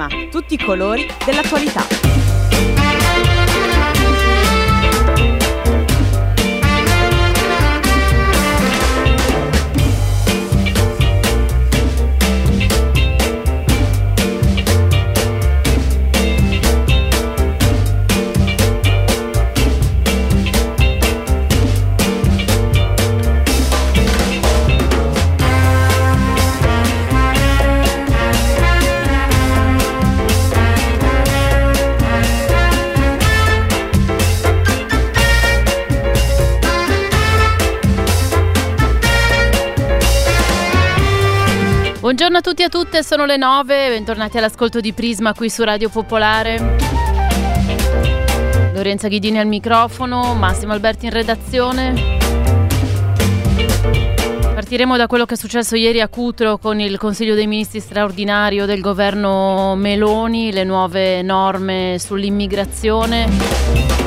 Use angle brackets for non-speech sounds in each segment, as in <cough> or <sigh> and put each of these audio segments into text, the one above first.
Prisma, tutti i colori dell'attualità. Buongiorno a tutti e a tutte, sono le 9, bentornati all'ascolto di Prisma qui su Radio Popolare. Lorenza Ghidini al microfono, Massimo Alberti in redazione. Partiremo da quello che è successo ieri a Cutro con il Consiglio dei Ministri straordinario del governo Meloni, le nuove norme sull'immigrazione.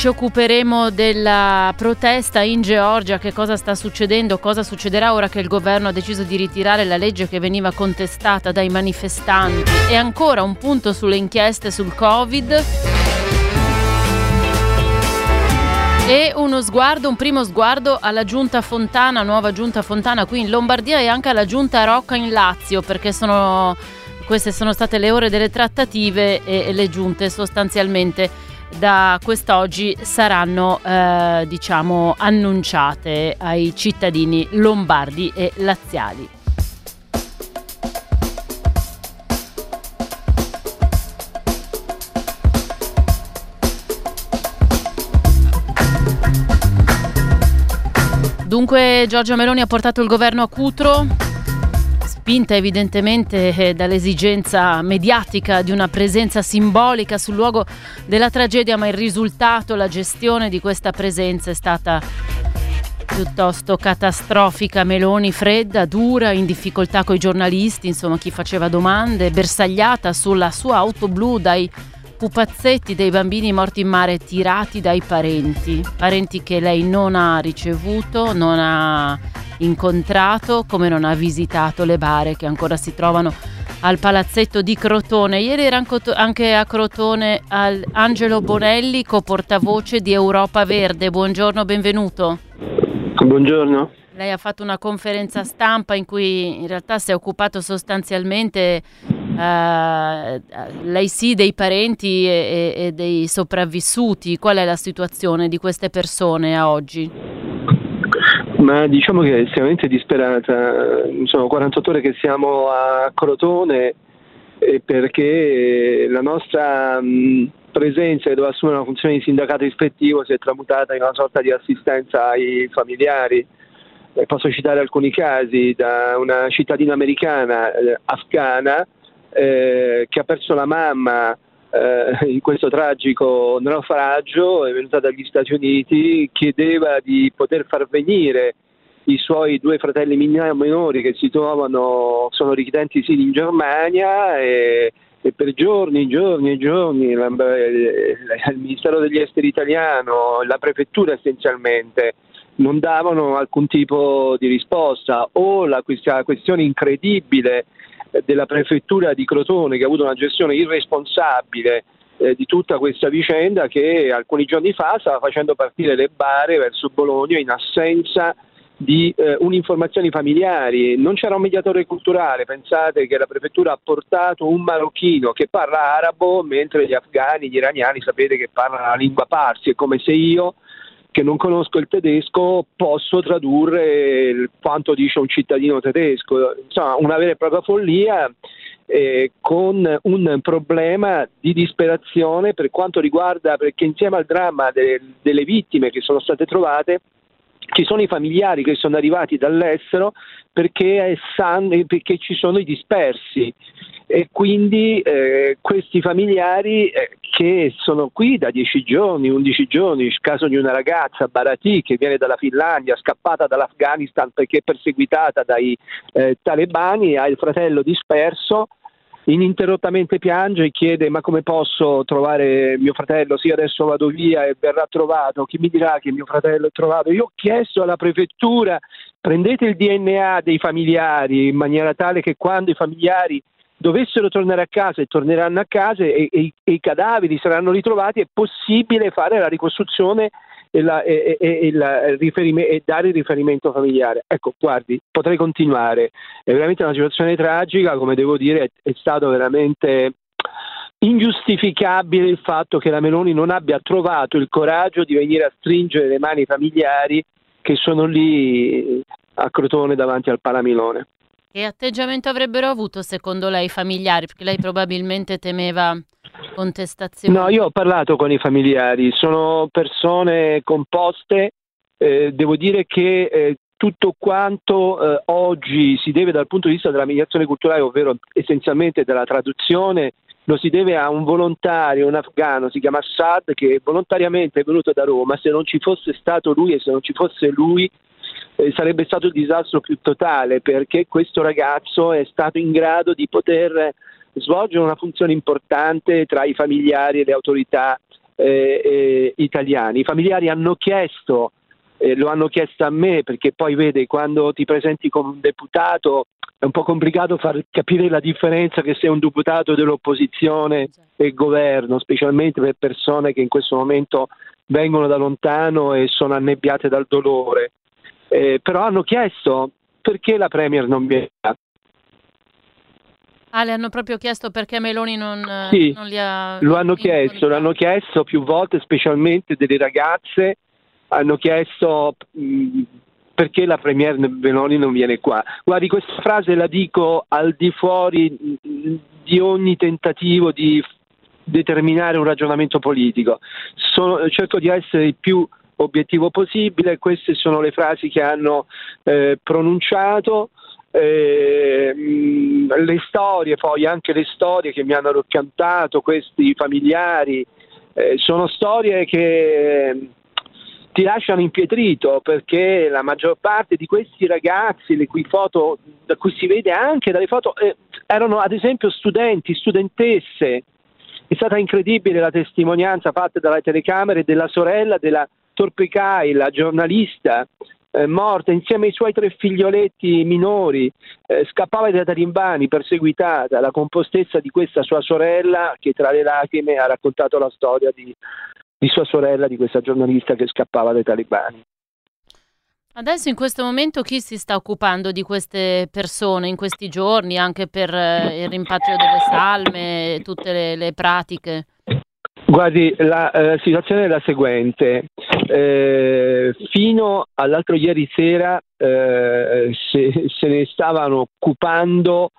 Ci occuperemo della protesta in Georgia, che cosa sta succedendo, cosa succederà ora che il governo ha deciso di ritirare la legge che veniva contestata dai manifestanti e ancora un punto sulle inchieste sul Covid. E uno sguardo, un primo sguardo alla giunta Fontana, nuova giunta Fontana qui in Lombardia e anche alla giunta Rocca in Lazio, perché sono, queste sono state le ore delle trattative e, e le giunte sostanzialmente da quest'oggi saranno eh, diciamo annunciate ai cittadini lombardi e laziali. Dunque Giorgia Meloni ha portato il governo a Cutro spinta evidentemente eh, dall'esigenza mediatica di una presenza simbolica sul luogo della tragedia, ma il risultato, la gestione di questa presenza è stata piuttosto catastrofica. Meloni fredda, dura, in difficoltà con i giornalisti, insomma chi faceva domande, bersagliata sulla sua auto blu dai pupazzetti dei bambini morti in mare tirati dai parenti, parenti che lei non ha ricevuto, non ha incontrato, come non ha visitato le bare che ancora si trovano al palazzetto di Crotone. Ieri era anche a Crotone Angelo Bonelli, co-portavoce di Europa Verde. Buongiorno, benvenuto. Buongiorno. Lei ha fatto una conferenza stampa in cui in realtà si è occupato sostanzialmente, uh, lei sì, dei parenti e, e, e dei sopravvissuti. Qual è la situazione di queste persone a oggi? Ma diciamo che è estremamente disperata. Sono 48 ore che siamo a Crotone perché la nostra presenza che doveva assumere una funzione di sindacato ispettivo si è tramutata in una sorta di assistenza ai familiari. Posso citare alcuni casi da una cittadina americana eh, afghana eh, che ha perso la mamma eh, in questo tragico naufragio, è venuta dagli Stati Uniti, chiedeva di poter far venire i suoi due fratelli minori che si trovano, sono richiedenti sì in Germania e, e per giorni, giorni e giorni la, il Ministero degli Esteri italiano, la prefettura essenzialmente, non davano alcun tipo di risposta. O la, questa questione incredibile della prefettura di Crotone che ha avuto una gestione irresponsabile eh, di tutta questa vicenda che alcuni giorni fa stava facendo partire le bare verso Bologna in assenza di eh, un'informazioni familiari, non c'era un mediatore culturale, pensate che la prefettura ha portato un marocchino che parla arabo mentre gli afghani, gli iraniani sapete che parlano la lingua parsi, è come se io che non conosco il tedesco posso tradurre quanto dice un cittadino tedesco, insomma una vera e propria follia eh, con un problema di disperazione per quanto riguarda, perché insieme al dramma de, delle vittime che sono state trovate ci sono i familiari che sono arrivati dall'estero perché, sanno, perché ci sono i dispersi. E quindi eh, questi familiari eh, che sono qui da 10 giorni, 11 giorni, il caso di una ragazza Barati che viene dalla Finlandia, scappata dall'Afghanistan perché perseguitata dai eh, talebani, ha il fratello disperso, ininterrottamente piange e chiede ma come posso trovare mio fratello? Sì, adesso vado via e verrà trovato. Chi mi dirà che mio fratello è trovato? Io ho chiesto alla prefettura prendete il DNA dei familiari in maniera tale che quando i familiari dovessero tornare a casa e torneranno a casa e, e, e i cadaveri saranno ritrovati, è possibile fare la ricostruzione e, la, e, e, e, dare il riferimento familiare. Ecco, guardi, potrei continuare. È veramente una situazione tragica, come devo dire, è, è stato veramente ingiustificabile il fatto che la Meloni non abbia trovato il coraggio di venire a stringere le mani familiari che sono lì a Crotone davanti al Palamilone. Che atteggiamento avrebbero avuto secondo lei i familiari? Perché lei probabilmente temeva contestazioni. No, io ho parlato con i familiari, sono persone composte, eh, devo dire che eh, tutto quanto eh, oggi si deve dal punto di vista della mediazione culturale, ovvero essenzialmente della traduzione, lo si deve a un volontario, un afgano, si chiama Assad, che volontariamente è venuto da Roma, se non ci fosse stato lui e se non ci fosse lui eh, sarebbe stato il disastro più totale perché questo ragazzo è stato in grado di poter svolgere una funzione importante tra i familiari e le autorità eh, eh, italiane. I familiari hanno chiesto, lo hanno chiesto a me perché poi vede quando ti presenti come un deputato è un po' complicato far capire la differenza che sei un deputato dell'opposizione e governo, specialmente per persone che in questo momento vengono da lontano e sono annebbiate dal dolore eh, però hanno chiesto perché la Premier non viene. Ah, le hanno proprio chiesto perché Meloni non, sì, non li ha... lo hanno chiesto, l'hanno chiesto più volte, specialmente delle ragazze, hanno chiesto mh, perché la Premier Meloni non viene qua. Guardi, questa frase la dico al di fuori mh, di ogni tentativo di determinare un ragionamento politico. Sono, cerco di essere il più obiettivo possibile. Queste sono le frasi che hanno eh, pronunciato. Eh, le storie, poi anche le storie che mi hanno raccontato questi familiari, eh, sono storie che ti lasciano impietrito perché la maggior parte di questi ragazzi, le cui foto, da cui si vede anche dalle foto, eh, erano ad esempio studenti, studentesse. È stata incredibile la testimonianza fatta dalle telecamere della sorella della Torpecai, la giornalista, eh, morta insieme ai suoi tre figlioletti minori, eh, scappava dai talimbani perseguitata, la compostezza di questa sua sorella che tra le lacrime ha raccontato la storia di, di sua sorella, di questa giornalista che scappava dai talibani. Adesso in questo momento chi si sta occupando di queste persone in questi giorni, anche per eh, il rimpatrio delle salme, tutte le, le pratiche? Guardi, la eh, situazione è la seguente. Eh, fino all'altro ieri sera eh, se, se, ne stavano occupando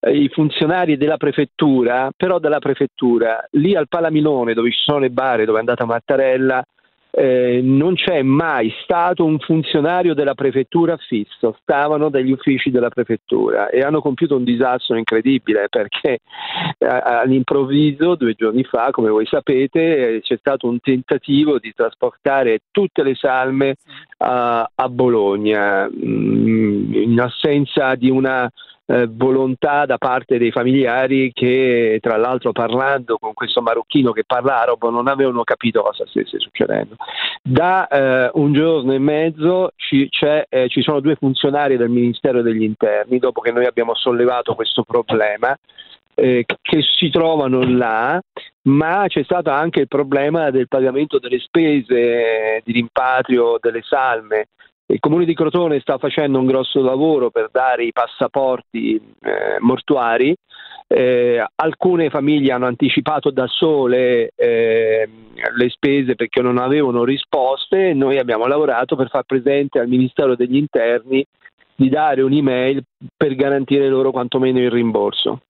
eh, i funzionari della prefettura, però della prefettura. Lì al Palamilone, dove ci sono le bare, dove è andata Mattarella, eh, non c'è mai stato un funzionario della prefettura fisso, stavano dagli uffici della prefettura e hanno compiuto un disastro incredibile perché eh, all'improvviso due giorni fa, come voi sapete, eh, c'è stato un tentativo di trasportare tutte le salme a, Bologna mm, in assenza di una eh, volontà da parte dei familiari che tra l'altro parlando con questo marocchino che parla arabo non avevano capito cosa stesse succedendo. Da eh, un giorno e mezzo ci, eh, ci sono due funzionari del Ministero degli Interni, dopo che noi abbiamo sollevato questo problema, eh, che si trovano là, ma c'è stato anche il problema del pagamento delle spese di rimpatrio delle salme il Comune di Crotone sta facendo un grosso lavoro per dare i passaporti eh, mortuari. Eh, alcune famiglie hanno anticipato da sole eh, le spese perché non avevano risposte. Noi abbiamo lavorato per far presente al Ministero degli Interni di dare un'email per garantire loro quantomeno il rimborso.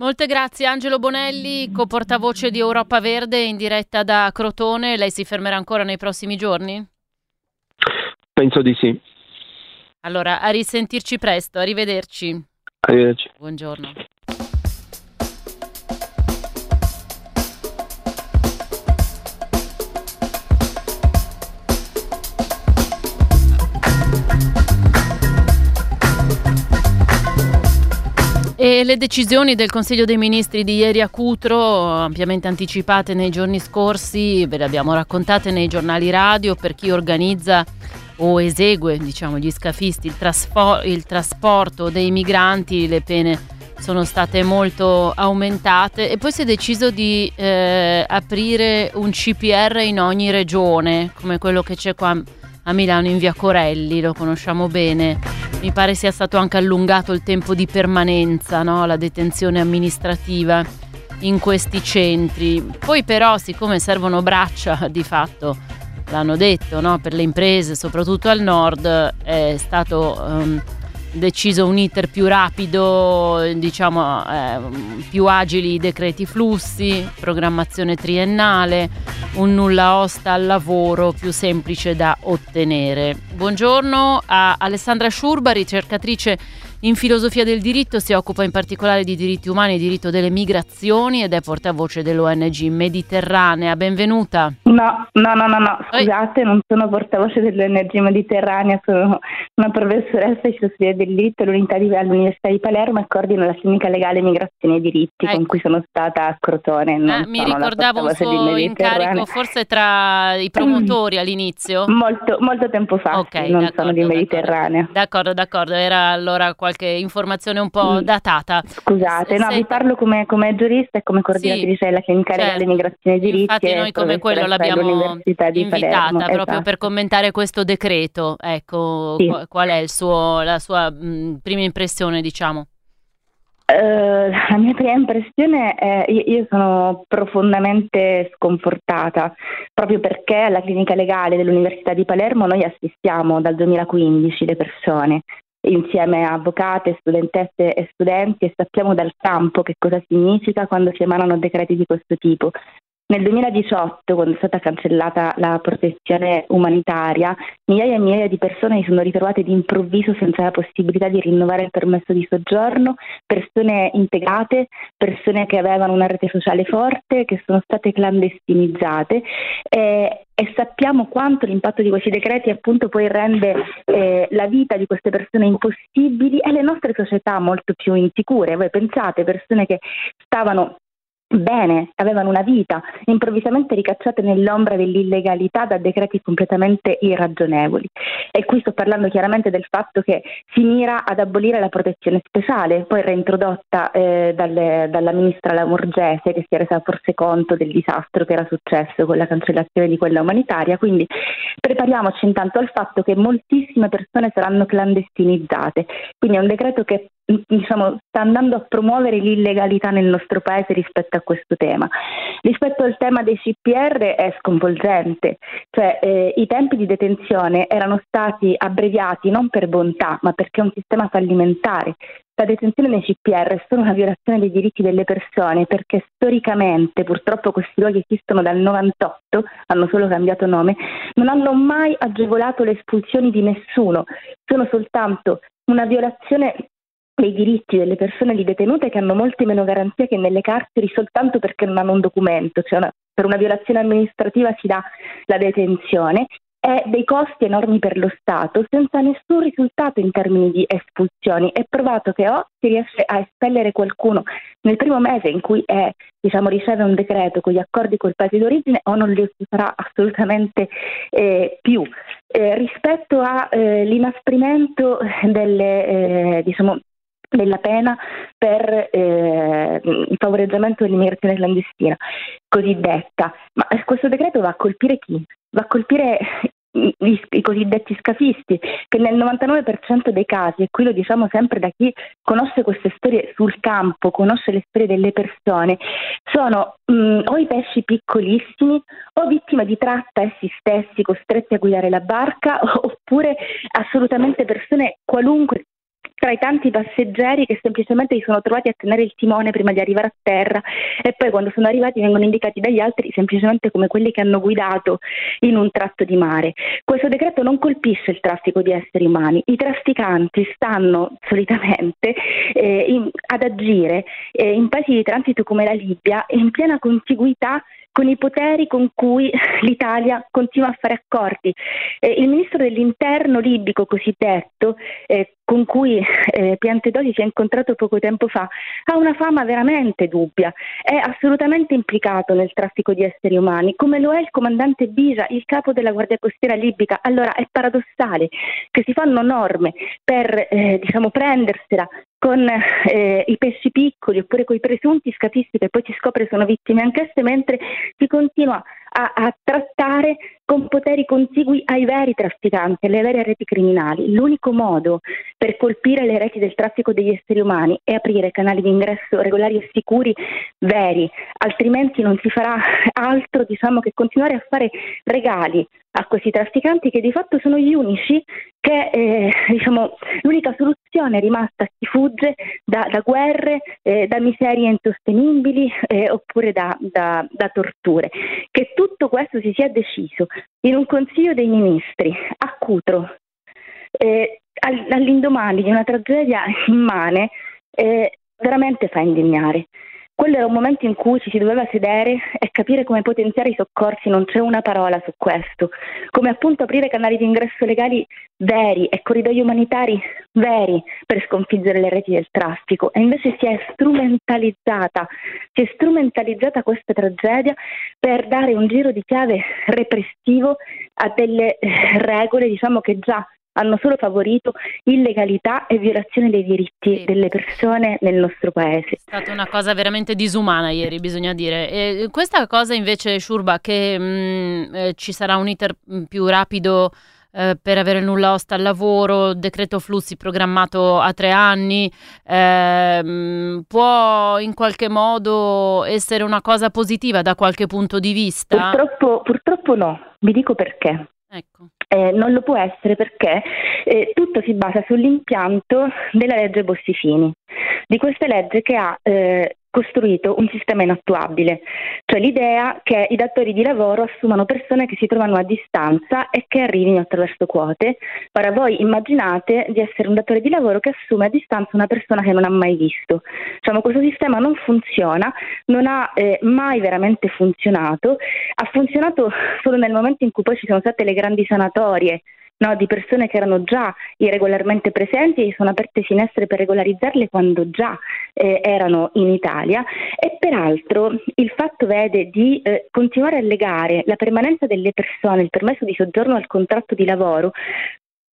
Molte grazie Angelo Bonelli, co-portavoce di Europa Verde in diretta da Crotone. Lei si fermerà ancora nei prossimi giorni? Penso di sì. Allora, a risentirci presto, arrivederci. Arrivederci. Buongiorno. E le decisioni del Consiglio dei Ministri di ieri a Cutro, ampiamente anticipate nei giorni scorsi, ve le abbiamo raccontate nei giornali radio per chi organizza o esegue diciamo, gli scafisti il, trasfo- il trasporto dei migranti, le pene sono state molto aumentate e poi si è deciso di eh, aprire un CPR in ogni regione, come quello che c'è qua a Milano in via Corelli, lo conosciamo bene mi pare sia stato anche allungato il tempo di permanenza, no? la detenzione amministrativa in questi centri. Poi però, siccome servono braccia, di fatto l'hanno detto, no? per le imprese, soprattutto al nord, è stato um, deciso un iter più rapido, diciamo eh, più agili i decreti flussi, programmazione triennale, un nulla osta al lavoro più semplice da ottenere. Buongiorno a Alessandra Sciurba, ricercatrice in filosofia del diritto si occupa in particolare di diritti umani e diritto delle migrazioni ed è portavoce dell'ONG Mediterranea. Benvenuta. No, no, no, no, no. scusate, non sono portavoce dell'ONG Mediterranea, sono una professoressa di filosofia del diritto all'Università di Palermo e coordino la clinica legale migrazioni e diritti ecco. con cui sono stata a Crotone. Ah, mi ricordavo un suo incarico forse tra i promotori <clears throat> all'inizio? Molto, molto tempo fa, okay, non sono di Mediterranea. D'accordo, d'accordo, era allora qualche qualche informazione un po' mm. datata. Scusate, no, vi parlo come, come, giurista e come coordinatrice sì, della clinica certo. e diritti. Infatti noi come quello l'abbiamo invitata proprio esatto. per commentare questo decreto. Ecco, sì. qual è suo, la sua mh, mm, prima impressione, diciamo? Uh, la mia prima impressione è io, io sono profondamente sconfortata proprio perché alla clinica legale dell'Università di Palermo noi assistiamo dal 2015 le persone insieme a avvocate, studentesse e studenti e sappiamo dal campo che cosa significa quando si emanano decreti di questo tipo. Nel 2018, quando è stata cancellata la protezione umanitaria, migliaia e migliaia di persone si sono ritrovate d'improvviso senza la possibilità di rinnovare il permesso di soggiorno, persone integrate, persone che avevano una rete sociale forte, che sono state clandestinizzate e, e sappiamo quanto l'impatto di questi decreti appunto poi rende eh, la vita di queste persone impossibili e le nostre società molto più insicure. Voi pensate, persone che stavano bene, avevano una vita, improvvisamente ricacciate nell'ombra dell'illegalità da decreti completamente irragionevoli. E qui sto parlando chiaramente del fatto che si mira ad abolire la protezione speciale, poi reintrodotta eh, dalle, dalla ministra Lamorgese che si è resa forse conto del disastro che era successo con la cancellazione di quella umanitaria, quindi prepariamoci intanto al fatto che moltissime persone saranno clandestinizzate, quindi è un decreto che diciamo, sta andando a promuovere l'illegalità nel nostro paese rispetto a questo tema. Rispetto al tema dei CPR è sconvolgente, cioè eh, i tempi di detenzione erano stati abbreviati non per bontà, ma perché è un sistema fallimentare. La detenzione nei CPR è solo una violazione dei diritti delle persone perché storicamente, purtroppo questi luoghi esistono dal 98, hanno solo cambiato nome, non hanno mai agevolato le espulsioni di nessuno, sono soltanto una violazione dei diritti delle persone lì detenute che hanno molte meno garanzie che nelle carceri soltanto perché non hanno un documento, cioè una, per una violazione amministrativa si dà la detenzione e dei costi enormi per lo Stato senza nessun risultato in termini di espulsioni. È provato che o si riesce a espellere qualcuno nel primo mese in cui è, diciamo, riceve un decreto con gli accordi col paese d'origine o non li farà assolutamente eh, più. Eh, rispetto all'inasprimento eh, delle, eh, diciamo, della pena per eh, il favoreggiamento dell'immigrazione clandestina cosiddetta. Ma questo decreto va a colpire chi? Va a colpire i, i, cosiddetti scafisti, che nel 99% dei casi, e qui lo diciamo sempre da chi conosce queste storie sul campo, conosce le storie delle persone, sono mh, o i pesci piccolissimi o vittime di tratta essi stessi costretti a guidare la barca <laughs> oppure assolutamente persone qualunque tra i tanti passeggeri che semplicemente si sono trovati a tenere il timone prima di arrivare a terra e poi quando sono arrivati vengono indicati dagli altri semplicemente come quelli che hanno guidato in un tratto di mare. Questo decreto non colpisce il traffico di esseri umani, i trafficanti stanno solitamente eh, in, ad agire eh, in paesi di transito come la Libia in piena contiguità con i poteri con cui <laughs> l'Italia continua a fare accordi. Eh, il ministro dell'interno libico cosiddetto, eh, con cui eh, Piantedosi si è incontrato poco tempo fa, ha una fama veramente dubbia, è assolutamente implicato nel traffico di esseri umani, come lo è il comandante Bija, il capo della Guardia Costiera libica. Allora è paradossale che si fanno norme per eh, diciamo, prendersela con eh, i pesci piccoli oppure con i presunti scafisti che poi si scopre sono vittime anch'esse, mentre si continua a, a, trattare con poteri contigui ai veri trafficanti, alle vere reti criminali. L'unico modo per colpire le reti del traffico degli esseri umani è aprire canali di ingresso regolari e sicuri veri, altrimenti non si farà <laughs> altro diciamo, che continuare a fare regali a questi trafficanti che di fatto sono gli unici che eh, diciamo, l'unica soluzione rimasta a chi fugge da, da guerre, eh, da miserie insostenibili eh, oppure da, da, da, torture. Che tutto questo si sia deciso in un Consiglio dei Ministri a Cutro, eh, all'indomani di una tragedia immane, eh, veramente fa indignare. Quello era un momento in cui ci si doveva sedere e capire come potenziare i soccorsi, non c'è una parola su questo, come appunto aprire canali di ingresso legali veri e corridoi umanitari veri per sconfiggere le reti del traffico. E invece si è strumentalizzata, si è strumentalizzata questa tragedia per dare un giro di chiave repressivo a delle eh, regole diciamo che già hanno solo favorito illegalità e violazione dei diritti sì. delle persone nel nostro paese. È stata una cosa veramente disumana ieri, bisogna dire. E questa cosa invece, Shurba, che mh, mm, eh, ci sarà un iter mm, più rapido eh, per avere nulla osta al lavoro, decreto flussi programmato a tre anni, eh, può in qualche modo essere una cosa positiva da qualche punto di vista? Purtroppo, purtroppo no, vi dico perché. Ecco. Eh, non lo può essere perché eh, tutto si basa sull'impianto della legge Bossifini, di questa legge che ha eh, costruito un sistema inattuabile, cioè l'idea che i datori di lavoro assumano persone che si trovano a distanza e che arrivino attraverso quote. Ora voi immaginate di essere un datore di lavoro che assume a distanza una persona che non ha mai visto. Diciamo, questo sistema non funziona, non ha eh, mai veramente funzionato, ha funzionato solo nel momento in cui poi ci sono state le grandi sanatorie no, di persone che erano già irregolarmente presenti e sono aperte finestre per regolarizzarle quando già eh, erano in Italia. E peraltro il fatto vede di eh, continuare a legare la permanenza delle persone, il permesso di soggiorno al contratto di lavoro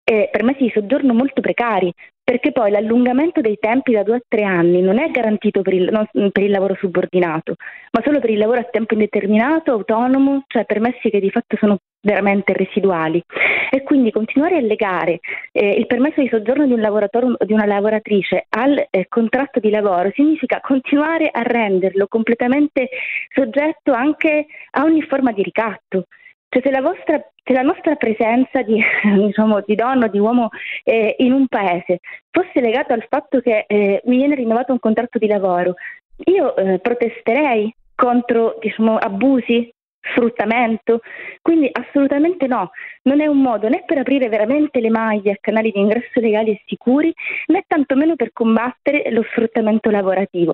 eh, permessi di soggiorno molto precari, perché poi l'allungamento dei tempi da due a tre anni non è garantito per il, non, per il, lavoro subordinato, ma solo per il lavoro a tempo indeterminato, autonomo, cioè permessi che di fatto sono veramente residuali. E quindi continuare a legare eh, il permesso di soggiorno di un lavoratore o di una lavoratrice al eh, contratto di lavoro significa continuare a renderlo completamente soggetto anche a ogni forma di ricatto. Cioè se la, vostra, se la nostra presenza di, <laughs> diciamo, di donna di uomo eh, in un paese fosse legata al fatto che eh, mi viene rinnovato un contratto di lavoro, io eh, protesterei contro diciamo, abusi, sfruttamento. Quindi assolutamente no, non è un modo né per aprire veramente le maglie a canali di ingresso legali e sicuri, né tantomeno per combattere lo sfruttamento lavorativo.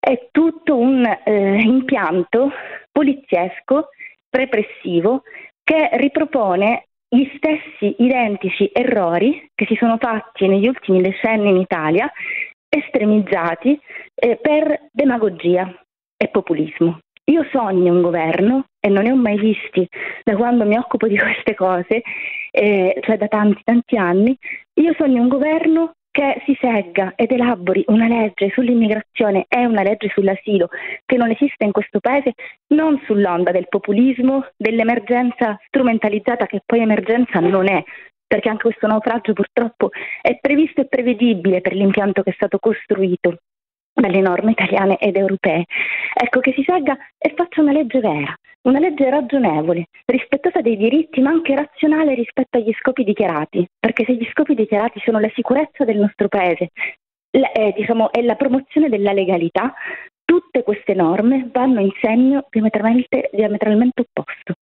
È tutto un eh, impianto poliziesco repressivo che ripropone gli stessi identici errori che si sono fatti negli ultimi decenni in Italia, estremizzati eh, per demagogia e populismo. Io sogno un governo e non ne ho mai visti da quando mi occupo di queste cose, eh, cioè da tanti tanti anni. Io sogno un governo che si segga ed elabori una legge sull'immigrazione e una legge sull'asilo che non esiste in questo paese, non sull'onda del populismo, dell'emergenza strumentalizzata che poi emergenza non è, perché anche questo naufragio purtroppo è previsto e prevedibile per l'impianto che è stato costruito dalle norme italiane ed europee. Ecco che si segga e faccia una legge vera, una legge ragionevole, rispettosa dei diritti ma anche razionale rispetto agli scopi dichiarati, perché se gli scopi dichiarati sono la sicurezza del nostro Paese la, eh, diciamo, e la promozione della legalità, tutte queste norme vanno in segno diametralmente, diametralmente opposto.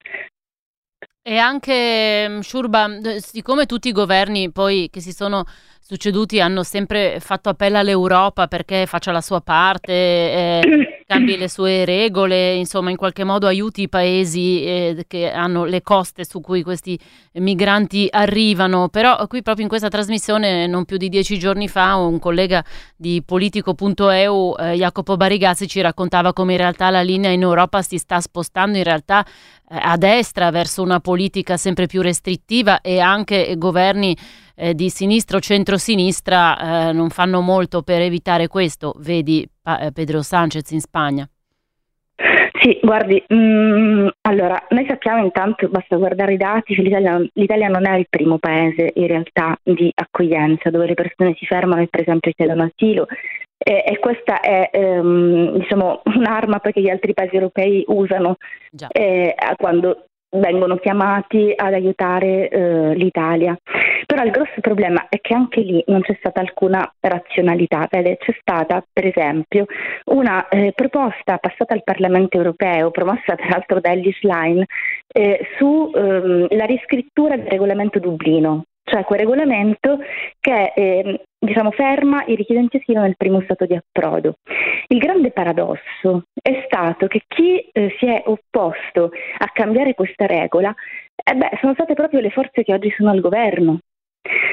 E anche, Shurba, siccome tutti i governi poi che si sono succeduti hanno sempre fatto appello all'Europa perché faccia la sua parte, eh, <clears throat> cambi le sue regole, insomma in qualche modo aiuti i paesi eh, che hanno le coste su cui questi migranti arrivano. Però qui proprio in questa trasmissione, non più di dieci giorni fa, un collega di politico.eu, eh, Jacopo Barigazzi, ci raccontava come in realtà la linea in Europa si sta spostando in realtà eh, a destra verso una politica sempre più restrittiva e anche governi eh, di sinistra o centrosinistra eh, non fanno molto per evitare questo, vedi eh, Pedro Sanchez in Spagna. Sì, guardi, mh, mm, allora noi sappiamo intanto, basta guardare i dati, che l'Italia, l'Italia, non è il primo paese in realtà di accoglienza dove le persone si fermano e per esempio chiedono asilo e, e questa è ehm, diciamo, <laughs> un'arma perché gli altri paesi europei usano eh, quando vengono chiamati ad aiutare eh, l'Italia. Però il grosso problema è che anche lì non c'è stata alcuna razionalità, Vede, c'è stata per esempio una eh, proposta passata al Parlamento europeo, promossa tra l'altro da Ellis Line, eh, sulla ehm, riscrittura del regolamento Dublino, cioè quel regolamento che eh, diciamo, ferma i richiedenti asilo nel primo stato di approdo. Il grande paradosso è stato che chi eh, si è opposto a cambiare questa regola eh beh, sono state proprio le forze che oggi sono al governo.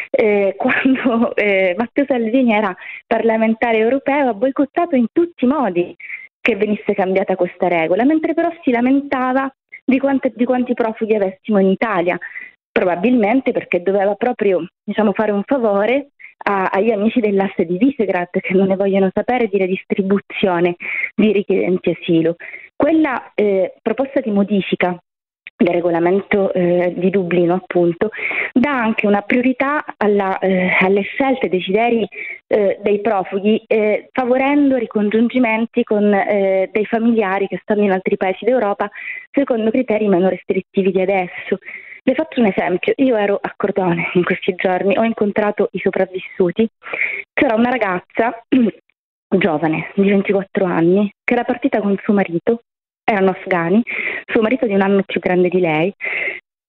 Eh, <laughs> quando eh, Matteo Salvini era parlamentare europeo ha boicottato in tutti i modi che venisse cambiata questa regola, mentre però si lamentava di, quante, di quanti profughi avessimo in Italia probabilmente perché doveva proprio diciamo, fare un favore a, agli amici dell'asse di Visegrad che non ne vogliono sapere di redistribuzione di richiedenti asilo. Quella eh, proposta di modifica del regolamento eh, di Dublino, appunto, dà anche una priorità alla, eh, alle scelte, ai desideri eh, dei profughi, eh, favorendo ricongiungimenti con eh, dei familiari che stanno in altri paesi d'Europa secondo criteri meno restrittivi di adesso. Le faccio un esempio, io ero a Cordone in questi giorni, ho incontrato i sopravvissuti, c'era una ragazza <clears throat> giovane di 24 anni che era partita con suo marito, erano afghani, suo marito di un anno più grande di lei,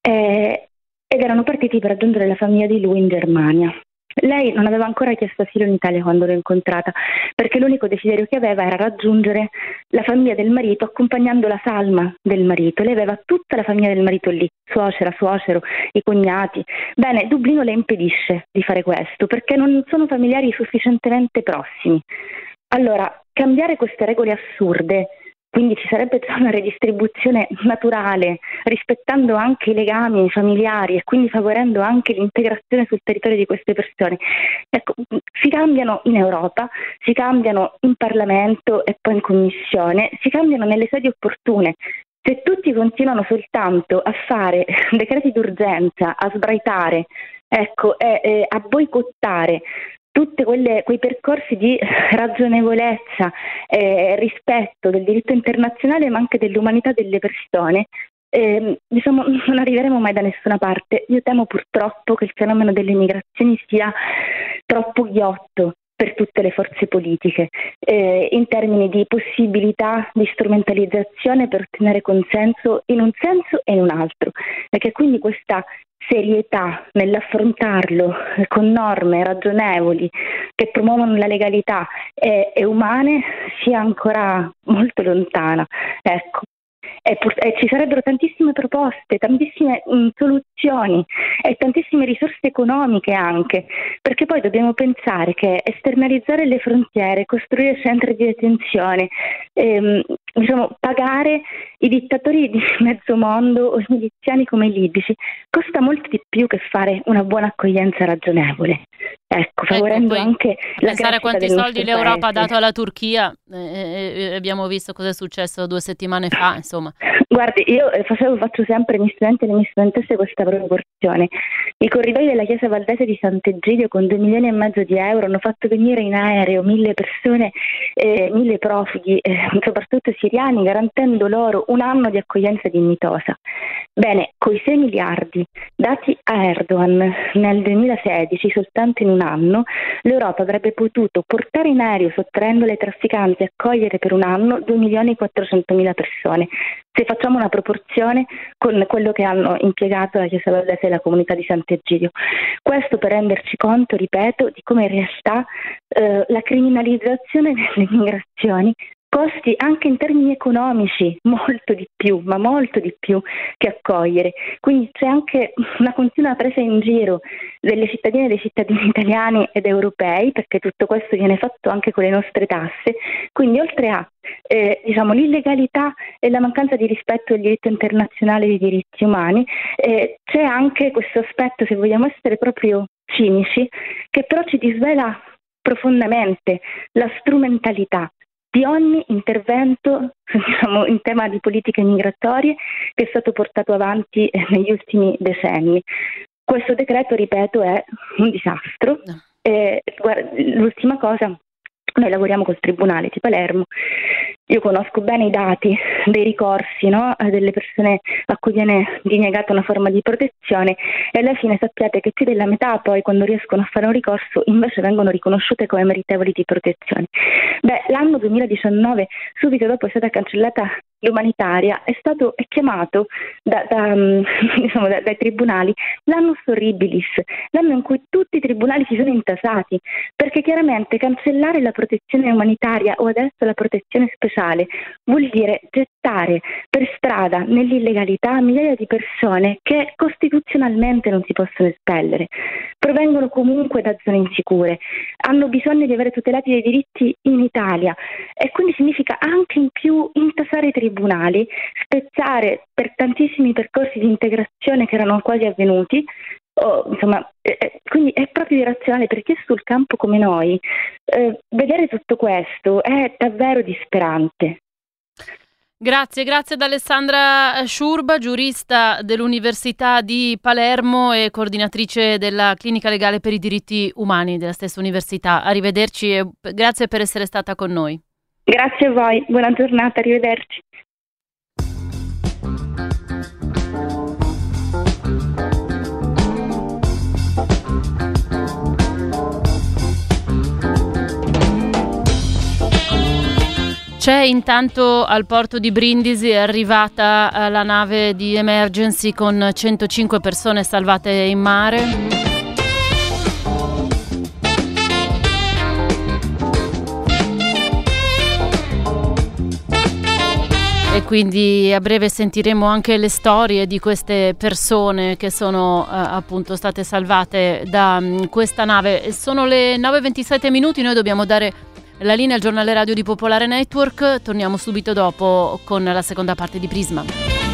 eh, ed erano partiti per raggiungere la famiglia di lui in Germania. Lei non aveva ancora chiesto asilo in Italia quando l'ho incontrata, perché l'unico desiderio che aveva era raggiungere la famiglia del marito accompagnando la salma del marito. Lei aveva tutta la famiglia del marito lì, suocera, suocero, i cognati. Bene, Dublino le impedisce di fare questo perché non sono familiari sufficientemente prossimi. Allora, cambiare queste regole assurde quindi ci sarebbe già una redistribuzione naturale, rispettando anche i legami familiari e quindi favorendo anche l'integrazione sul territorio di queste persone. Ecco, si cambiano in Europa, si cambiano in Parlamento e poi in Commissione, si cambiano nelle sedi opportune. Se tutti continuano soltanto a fare decreti d'urgenza, a sbraitare, ecco, e, e a boicottare tutti quei percorsi di ragionevolezza eh, rispetto del diritto internazionale ma anche dell'umanità delle persone, eh, diciamo, <laughs> non arriveremo mai da nessuna parte. Io temo purtroppo che il fenomeno delle migrazioni sia troppo ghiotto per tutte le forze politiche, eh, in termini di possibilità di strumentalizzazione per ottenere consenso in un senso e in un altro, perché quindi questa serietà nell'affrontarlo con norme ragionevoli che promuovono la legalità e, e umane sia ancora molto lontana. Ecco. E, e, ci sarebbero tantissime proposte, tantissime mh, mm, soluzioni e tantissime risorse economiche anche, perché poi dobbiamo pensare che esternalizzare le frontiere, costruire centri di detenzione, ehm, diciamo, pagare i dittatori di <laughs> mezzo mondo o i miliziani come i libici costa molto di più che fare una buona accoglienza ragionevole. Ecco, ecco favorendo ecco, anche la pensare a quanti soldi l'Europa ha dato alla Turchia, eh, eh, eh, abbiamo visto cosa è successo due settimane fa, insomma. Guardi, io eh, facevo, faccio sempre ai miei studenti e alle mie studentesse questa proporzione. I corridoi della Chiesa Valdese di Sant'Egidio con due milioni e mezzo di euro hanno fatto venire in aereo mille persone, eh, mille profughi, eh, soprattutto siriani, garantendo loro un anno di accoglienza dignitosa. Bene, coi 6 miliardi dati a Erdogan nel 2016, soltanto in un anno, l'Europa avrebbe potuto portare in aereo, sottraendo le trafficanti, e accogliere per un anno 2 milioni e 400 mila persone. Se facciamo una proporzione con quello che hanno impiegato la Chiesa Valdese e la comunità di Sant'Egidio. Questo per renderci conto, ripeto, di come in realtà eh, la criminalizzazione <laughs> delle migrazioni costi anche in termini economici molto di più, ma molto di più che accogliere. Quindi c'è anche una continua presa in giro delle cittadine e dei cittadini italiani ed europei, perché tutto questo viene fatto anche con le nostre tasse. Quindi oltre a eh, diciamo, l'illegalità e la mancanza di rispetto del diritto internazionale dei diritti umani, eh, c'è anche questo aspetto, se vogliamo essere proprio cinici, che però ci disvela profondamente la strumentalità di ogni intervento <laughs> diciamo, in tema di politiche migratorie che è stato portato avanti eh, negli ultimi decenni. Questo decreto, ripeto, è un disastro. Eh, guarda, l'ultima cosa, noi lavoriamo col Tribunale di Palermo io conosco bene i dati dei ricorsi no? Delle persone a cui viene denegata una forma di protezione e alla fine sappiate che più della metà poi quando riescono a fare un ricorso invece vengono riconosciute come meritevoli di protezione. Beh, l'anno 2019, subito dopo è stata cancellata l'umanitaria è stato è chiamato da, da, mm, <laughs> diciamo, da, dai tribunali l'anno horribilis, l'anno in cui tutti i tribunali si sono intasati, perché chiaramente cancellare la protezione umanitaria o adesso la protezione speciale vuol dire gettare per strada nell'illegalità migliaia di persone che costituzionalmente non si possono espellere, provengono comunque da zone insicure, hanno bisogno di avere tutelati dei diritti in Italia e quindi significa anche in più intasare i tribunali tribunali, spezzare per tantissimi percorsi di integrazione che erano quasi avvenuti. Oh, insomma, eh, quindi è proprio irrazionale per chi è sul campo come noi. Eh, vedere tutto questo è davvero disperante. Grazie, grazie ad Alessandra Sciurba, giurista dell'Università di Palermo e coordinatrice della Clinica Legale per i diritti umani della stessa università. Arrivederci e grazie per essere stata con noi. Grazie a voi, buona giornata, arrivederci. C'è intanto al porto di Brindisi è arrivata eh, la nave di emergency con 105 persone salvate in mare. E quindi a breve sentiremo anche le storie di queste persone che sono eh, appunto state salvate da um, questa nave. Sono le 9.27 minuti, noi dobbiamo dare la linea al giornale radio di Popolare Network, torniamo subito dopo con la seconda parte di Prisma.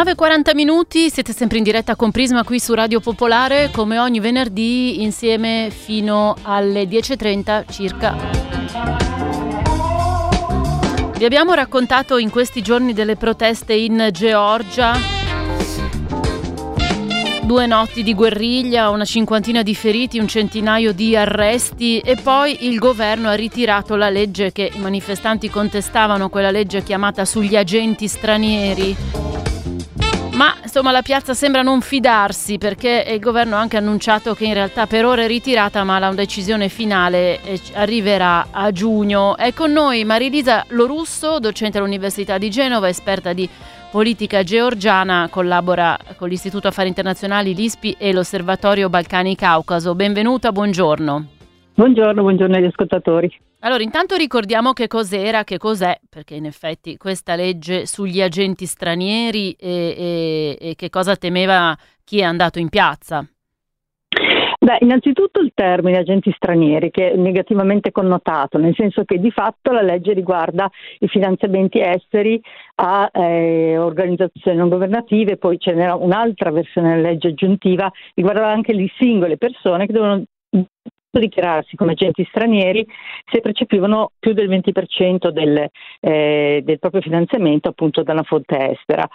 9.40 minuti, siete sempre in diretta con Prisma qui su Radio Popolare, come ogni venerdì insieme fino alle 10.30 circa. Vi abbiamo raccontato in questi giorni delle proteste in Georgia, due notti di guerriglia, una cinquantina di feriti, un centinaio di arresti e poi il governo ha ritirato la legge che i manifestanti contestavano, quella legge chiamata sugli agenti stranieri ma insomma la piazza sembra non fidarsi perché il governo ha anche annunciato che in realtà per ora è ritirata ma la decisione finale eh, arriverà a giugno. È con noi Marilisa Lorusso, docente all'Università di Genova, esperta di politica georgiana, collabora con l'Istituto Affari Internazionali, l'ISPI e l'Osservatorio Balcani Caucaso. Benvenuta, buongiorno. Buongiorno, buongiorno agli ascoltatori. Allora, intanto ricordiamo che cos'era, che cos'è, perché in effetti questa legge sugli agenti stranieri e, e, e che cosa temeva chi è andato in piazza. Beh, innanzitutto il termine agenti stranieri che è negativamente connotato, nel senso che di fatto la legge riguarda i finanziamenti esteri a eh, organizzazioni non governative, poi ce n'era un'altra versione della legge aggiuntiva, riguardava anche le singole persone che devono dichiararsi come agenti stranieri se percepivano più del 20% del, eh, del proprio finanziamento appunto da una fonte estera.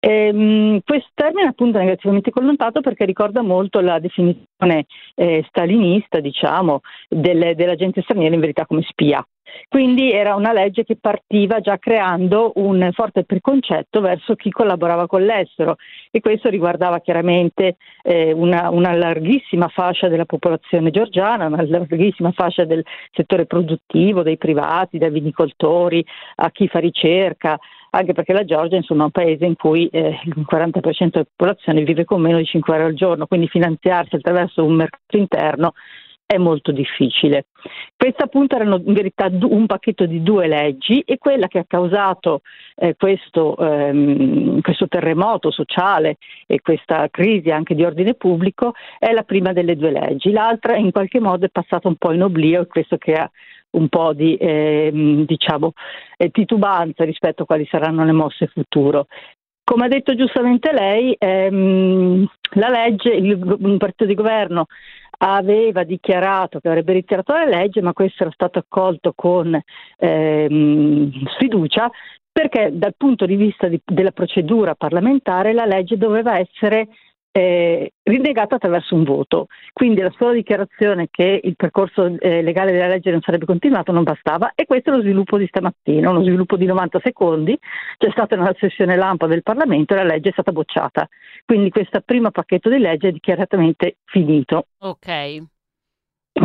Ehm, questo termine è appunto negativamente connotato perché ricorda molto la definizione eh, stalinista, diciamo, del, dell'agente straniero in verità come spia. Quindi era una legge che partiva già creando un forte preconcetto verso chi collaborava con l'estero e questo riguardava chiaramente eh, una, una, larghissima fascia della popolazione georgiana, una larghissima fascia del settore produttivo, dei privati, dai vinicoltori, a chi fa ricerca, anche perché la Georgia insomma, è un paese in cui eh, il 40% della popolazione vive con meno di 5 euro al giorno, quindi finanziarsi attraverso un mercato interno è molto difficile. Queste appunto erano in verità un pacchetto di due leggi e quella che ha causato eh, questo, ehm, questo, terremoto sociale e questa crisi anche di ordine pubblico è la prima delle due leggi. L'altra in qualche modo è passata un po' in oblio e questo crea un po' di ehm, diciamo, eh, titubanza rispetto a quali saranno le mosse futuro. Come ha detto giustamente lei, ehm, la legge, il, un partito di governo aveva dichiarato che avrebbe ritirato la legge, ma questo era stato accolto con ehm, sfiducia perché dal punto di vista di, della procedura parlamentare la legge doveva essere eh, rinnegata attraverso un voto. Quindi la sola dichiarazione che il percorso eh, legale della legge non sarebbe continuato non bastava e questo è lo sviluppo di stamattina, uno sviluppo di 90 secondi, c'è stata una sessione lampa del Parlamento e la legge è stata bocciata. Quindi questo primo pacchetto di legge è dichiaratamente finito. Ok.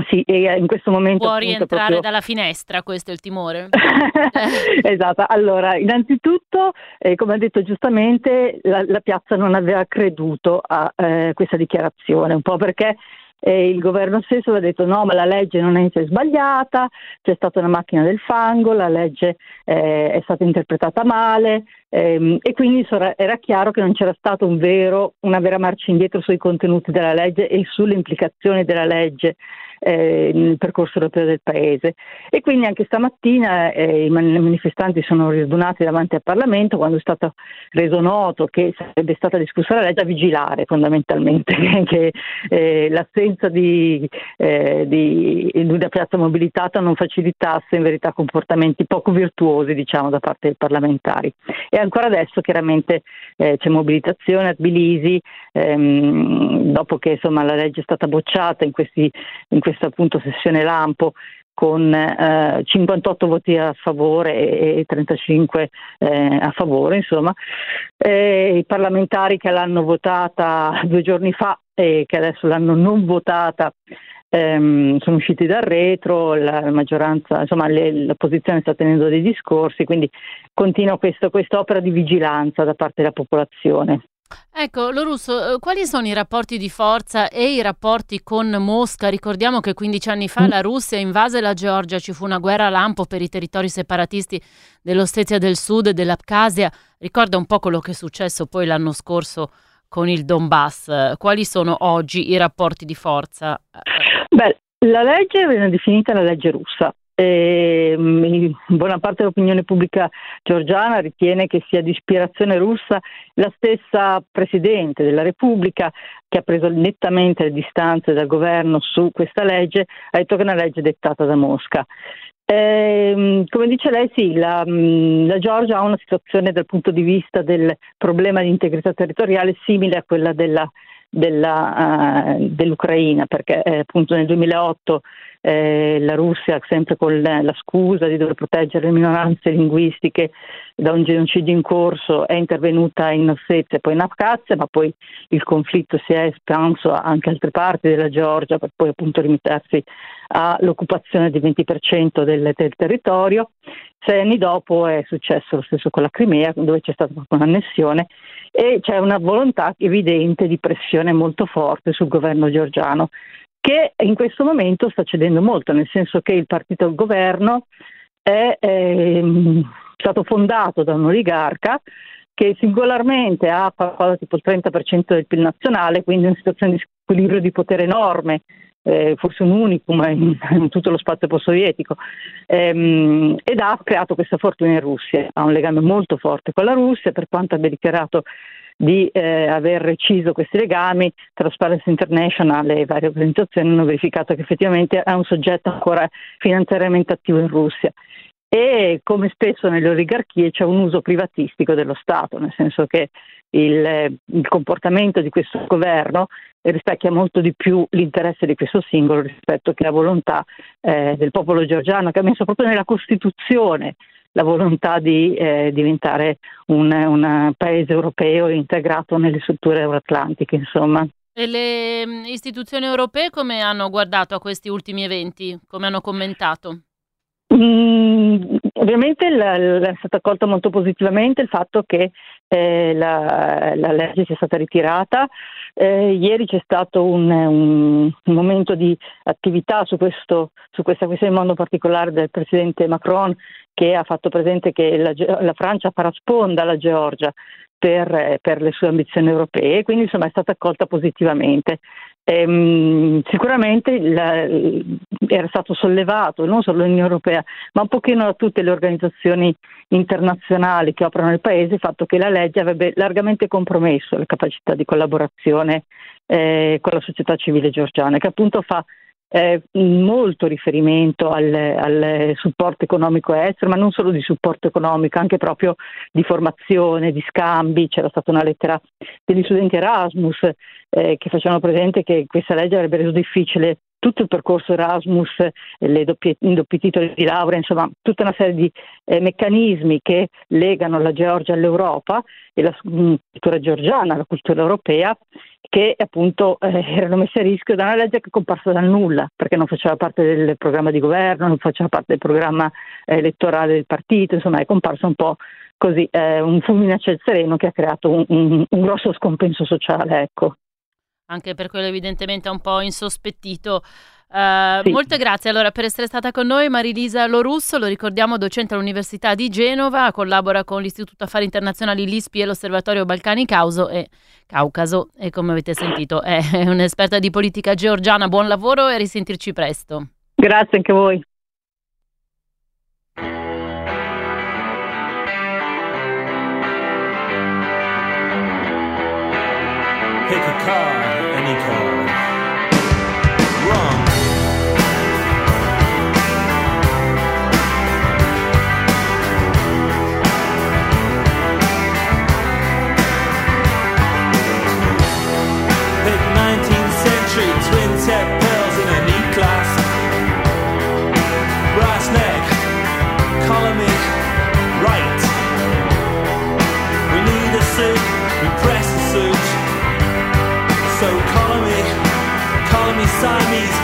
Sì, e in questo momento... Può rientrare proprio... dalla finestra, questo è il timore. <laughs> esatto, allora innanzitutto, eh, come ha detto giustamente, la, la, piazza non aveva creduto a eh, questa dichiarazione, un po' perché eh, il governo stesso aveva detto no, ma la legge non è sbagliata, c'è stata una macchina del fango, la legge eh, è stata interpretata male e quindi era chiaro che non c'era stata un una vera marcia indietro sui contenuti della legge e sulle implicazioni della legge eh, nel percorso europeo del Paese. E quindi anche stamattina eh, i manifestanti sono riadunati davanti al Parlamento quando è stato reso noto che sarebbe stata discussa la legge a vigilare fondamentalmente <laughs> che eh, l'assenza di, eh, di, una piazza mobilitata non facilitasse in verità comportamenti poco virtuosi diciamo da parte dei parlamentari. E ancora adesso chiaramente eh, c'è mobilitazione a Tbilisi ehm, dopo che insomma, la legge è stata bocciata in questi, in questa appunto sessione lampo con eh, 58 voti a favore e 35 eh, a favore, insomma, eh, i parlamentari che l'hanno votata due giorni fa e che adesso l'hanno non votata ehm, sono usciti dal retro, la maggioranza, insomma le, l'opposizione sta tenendo dei discorsi, quindi continua questa opera di vigilanza da parte della popolazione. Ecco, Lorusso, eh, quali sono i rapporti di forza e i rapporti con Mosca? Ricordiamo che 15 anni fa mm. la Russia invase la Georgia, ci fu una guerra lampo per i territori separatisti dell'Ossetia del Sud e dell'Abkhazia. Ricorda un po' quello che è successo poi l'anno scorso con il Donbass. Quali sono oggi i rapporti di forza? Beh, la legge viene definita la legge russa E, mm, buona parte dell'opinione pubblica georgiana ritiene che sia di ispirazione russa la stessa Presidente della Repubblica che ha preso nettamente le distanze dal governo su questa legge, ha detto che è una legge dettata da Mosca. Eh, come dice lei, sì, la, mm, la, Georgia ha una situazione dal punto di vista del problema di integrità territoriale simile a quella della, della, uh, dell'Ucraina, perché eh, appunto nel 2008 eh, la Russia, sempre con la scusa di dover proteggere le minoranze linguistiche da un genocidio in corso, è intervenuta in Ossetia e poi in Abkhazia, ma poi il conflitto si è espanso anche altre parti della Georgia per poi appunto limitarsi all'occupazione del 20% del, del territorio. Sei anni dopo è successo lo stesso con la Crimea, dove c'è stata un'annessione e c'è una volontà evidente di pressione molto forte sul governo georgiano che in questo momento sta cedendo molto, nel senso che il partito al governo è eh, stato fondato da un oligarca che singolarmente ha qualcosa tipo il 30% del PIL nazionale, quindi una situazione di squilibrio di potere enorme, eh, forse un unicum in, in, tutto lo spazio post-sovietico, ehm, ed ha creato questa fortuna in Russia, ha un legame molto forte con la Russia, per quanto abbia dichiarato di eh, aver reciso questi legami, Transparency International e varie organizzazioni hanno verificato che effettivamente è un soggetto ancora finanziariamente attivo in Russia. E come spesso nelle oligarchie c'è un uso privatistico dello Stato, nel senso che il, il comportamento di questo governo rispecchia molto di più l'interesse di questo singolo rispetto che la volontà eh, del popolo georgiano che ha messo proprio nella Costituzione la volontà di eh, diventare un, un, paese europeo integrato nelle strutture euroatlantiche, insomma. E le mm, istituzioni europee come hanno guardato a questi ultimi eventi? Come hanno commentato? Mm, ovviamente la, la è stato accolto molto positivamente il fatto che eh, la, la, legge sia stata ritirata. Eh, ieri c'è stato un, un, un, momento di attività su, questo, su questa questione in modo particolare del Presidente Macron che ha fatto presente che la, la Francia farà sponda alla Georgia per, per, le sue ambizioni europee, quindi insomma è stata accolta positivamente. Ehm, sicuramente la, era stato sollevato non solo l'Unione Europea, ma un pochino da tutte le organizzazioni internazionali che operano nel Paese il fatto che la legge avrebbe largamente compromesso le capacità di collaborazione eh, con la società civile georgiana, che appunto fa eh, molto riferimento al, al, supporto economico estero, ma non solo di supporto economico, anche proprio di formazione, di scambi. C'era stata una lettera degli studenti Erasmus eh, che facevano presente che questa legge avrebbe reso difficile tutto il percorso Erasmus, i doppi titoli di laurea, insomma tutta una serie di eh, meccanismi che legano la Georgia all'Europa e la mm, cultura georgiana alla cultura europea che appunto eh, erano messe a rischio da una legge che è comparsa dal nulla, perché non faceva parte del programma di governo, non faceva parte del programma eh, elettorale del partito, insomma è comparsa un po' così, eh, un fulmine a ciel sereno che ha creato un, un, un grosso scompenso sociale. Ecco anche per quello evidentemente un po' insospettito. Uh, sì. Molte grazie allora per essere stata con noi Marilisa Lorusso, lo ricordiamo docente all'Università di Genova, collabora con l'Istituto Affari Internazionali l'ISPI e l'Osservatorio Balcani Causo e Caucaso e come avete sentito è un'esperta di politica georgiana, buon lavoro e risentirci presto. Grazie anche a voi. Pick a car. Siamese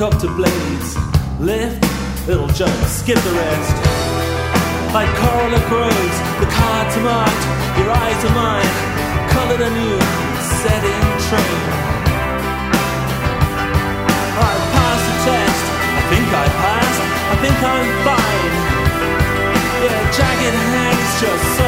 like helicopter blades. Lift, little jump, skip the rest. Like coral grows, the cards are marked, your eyes are mine. Colored anew, setting train. I passed the test, I think I passed, I think I'm fine. Yeah, jagged hands just sewing,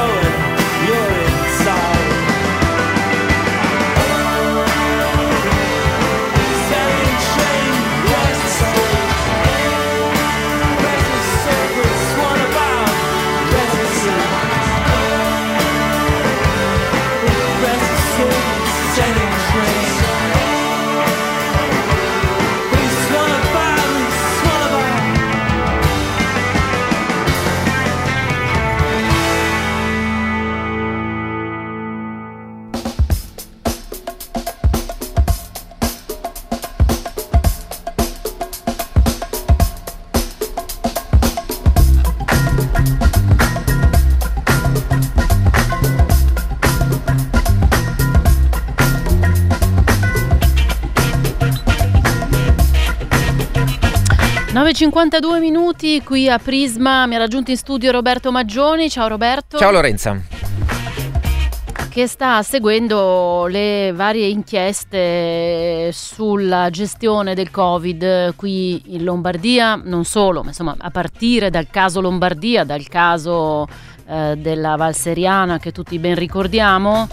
52 minuti qui a Prisma, mi ha raggiunto in studio Roberto Maggioni. Ciao Roberto. Ciao Lorenza. Che sta seguendo le varie inchieste sulla gestione del Covid qui in Lombardia, non solo, ma insomma a partire dal caso Lombardia, dal caso eh, della Valseriana che tutti ben ricordiamo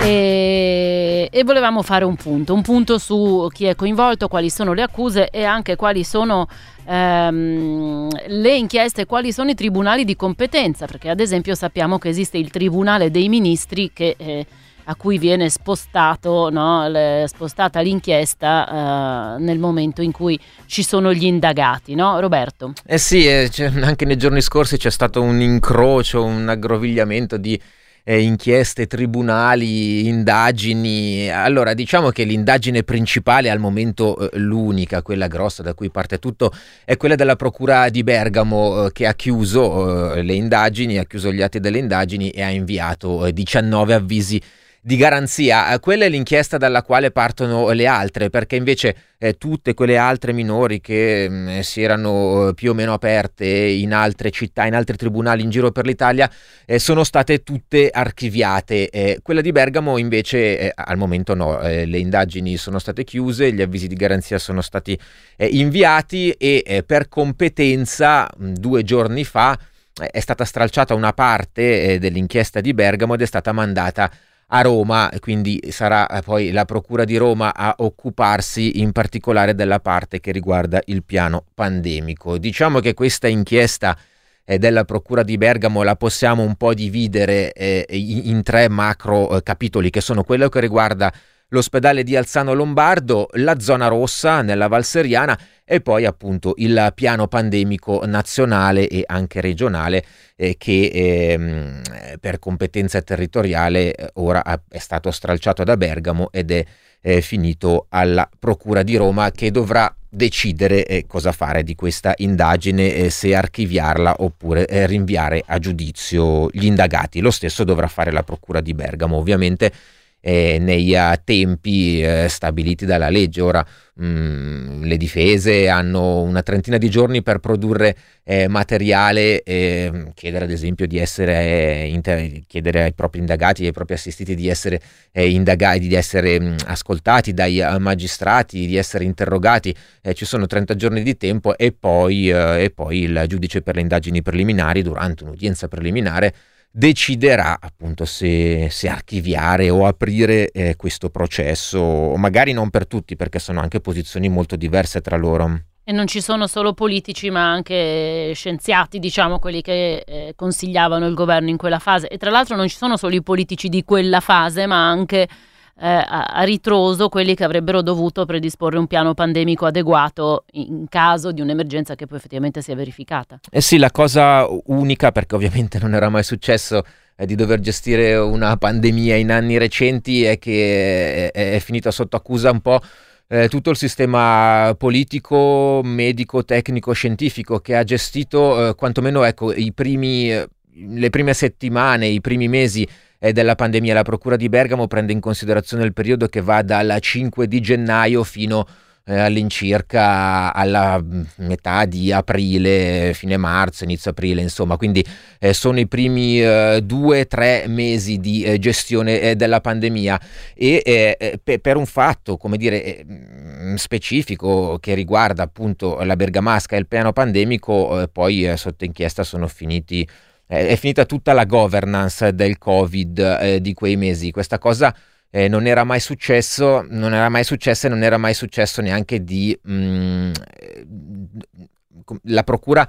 e, e volevamo fare un punto, un punto su chi è coinvolto, quali sono le accuse e anche quali sono ehm, le inchieste, quali sono i tribunali di competenza, perché ad esempio sappiamo che esiste il Tribunale dei Ministri che, eh, a cui viene spostato, no, le- spostata l'inchiesta eh, nel momento in cui ci sono gli indagati, no Roberto? Eh sì, eh, anche nei giorni scorsi c'è stato un incrocio, un aggrovigliamento di eh, inchieste, tribunali, indagini. Allora, diciamo che l'indagine principale al momento eh, l'unica, quella grossa da cui parte tutto, è quella della Procura di Bergamo eh, che ha chiuso eh, le indagini, ha chiuso gli atti delle indagini e ha inviato eh, 19 avvisi di garanzia. Eh, Quella è l'inchiesta dalla quale partono le altre, perché invece eh, tutte quelle altre minori che mh, si erano eh, più o meno aperte in altre città, in altri tribunali in giro per l'Italia, eh, sono state tutte archiviate. Eh, quella di Bergamo invece eh, al momento no, eh, le indagini sono state chiuse, gli avvisi di garanzia sono stati eh, inviati e eh, per competenza mh, due giorni fa eh, è stata stralciata una parte eh, dell'inchiesta di Bergamo ed è stata mandata a Roma, quindi sarà eh, poi la Procura di Roma a occuparsi in particolare della parte che riguarda il piano pandemico. Diciamo che questa inchiesta eh, della Procura di Bergamo la possiamo un po' dividere eh, in, tre macro capitoli, che sono quello che riguarda l'ospedale di Alzano Lombardo, la zona rossa nella Valseriana e poi appunto il piano pandemico nazionale e anche regionale eh, che ehm, per competenza territoriale eh, ora è stato stralciato da Bergamo ed è eh, finito alla Procura di Roma che dovrà decidere eh, cosa fare di questa indagine, eh, se archiviarla oppure eh, rinviare a giudizio gli indagati. Lo stesso dovrà fare la Procura di Bergamo, ovviamente eh, nei eh, tempi eh, stabiliti dalla legge. Ora mh, le difese hanno una trentina di giorni per produrre eh, materiale, eh, chiedere ad esempio di essere, eh, inter- chiedere ai propri indagati, ai propri assistiti di essere eh, indagati, di essere mh, ascoltati dai magistrati, di essere interrogati. Ci sono 30 giorni di tempo e poi, e poi il giudice per le indagini preliminari durante un'udienza preliminare deciderà appunto se, se archiviare o aprire eh, questo processo, magari non per tutti perché sono anche posizioni molto diverse tra loro. E non ci sono solo politici, ma anche scienziati, diciamo, quelli che eh, consigliavano il governo in quella fase. E tra l'altro non ci sono solo i politici di quella fase, ma anche a, a ritroso quelli che avrebbero dovuto predisporre un piano pandemico adeguato in caso di un'emergenza che poi effettivamente si è verificata. Eh sì, la cosa unica, perché ovviamente non era mai successo eh, di dover gestire una pandemia in anni recenti, è che è, è finita sotto accusa un po' eh, tutto il sistema politico, medico, tecnico, scientifico che ha gestito eh, quantomeno ecco, primi, eh, le prime settimane, i primi mesi eh, della pandemia. La Procura di Bergamo prende in considerazione il periodo che va dal 5 di gennaio fino eh, all'incirca alla mm, metà di aprile, fine marzo, inizio aprile, insomma, quindi eh, sono i primi eh, due, tre mesi di eh, gestione eh, della pandemia e eh, pe- per un fatto, come dire, mm, specifico che riguarda appunto la bergamasca e il piano pandemico, poi sotto inchiesta sono finiti è finita tutta la governance del Covid eh, di quei mesi. Questa cosa eh, non era mai successo, non era mai successo e non era mai successo neanche di... Mh, mm, la procura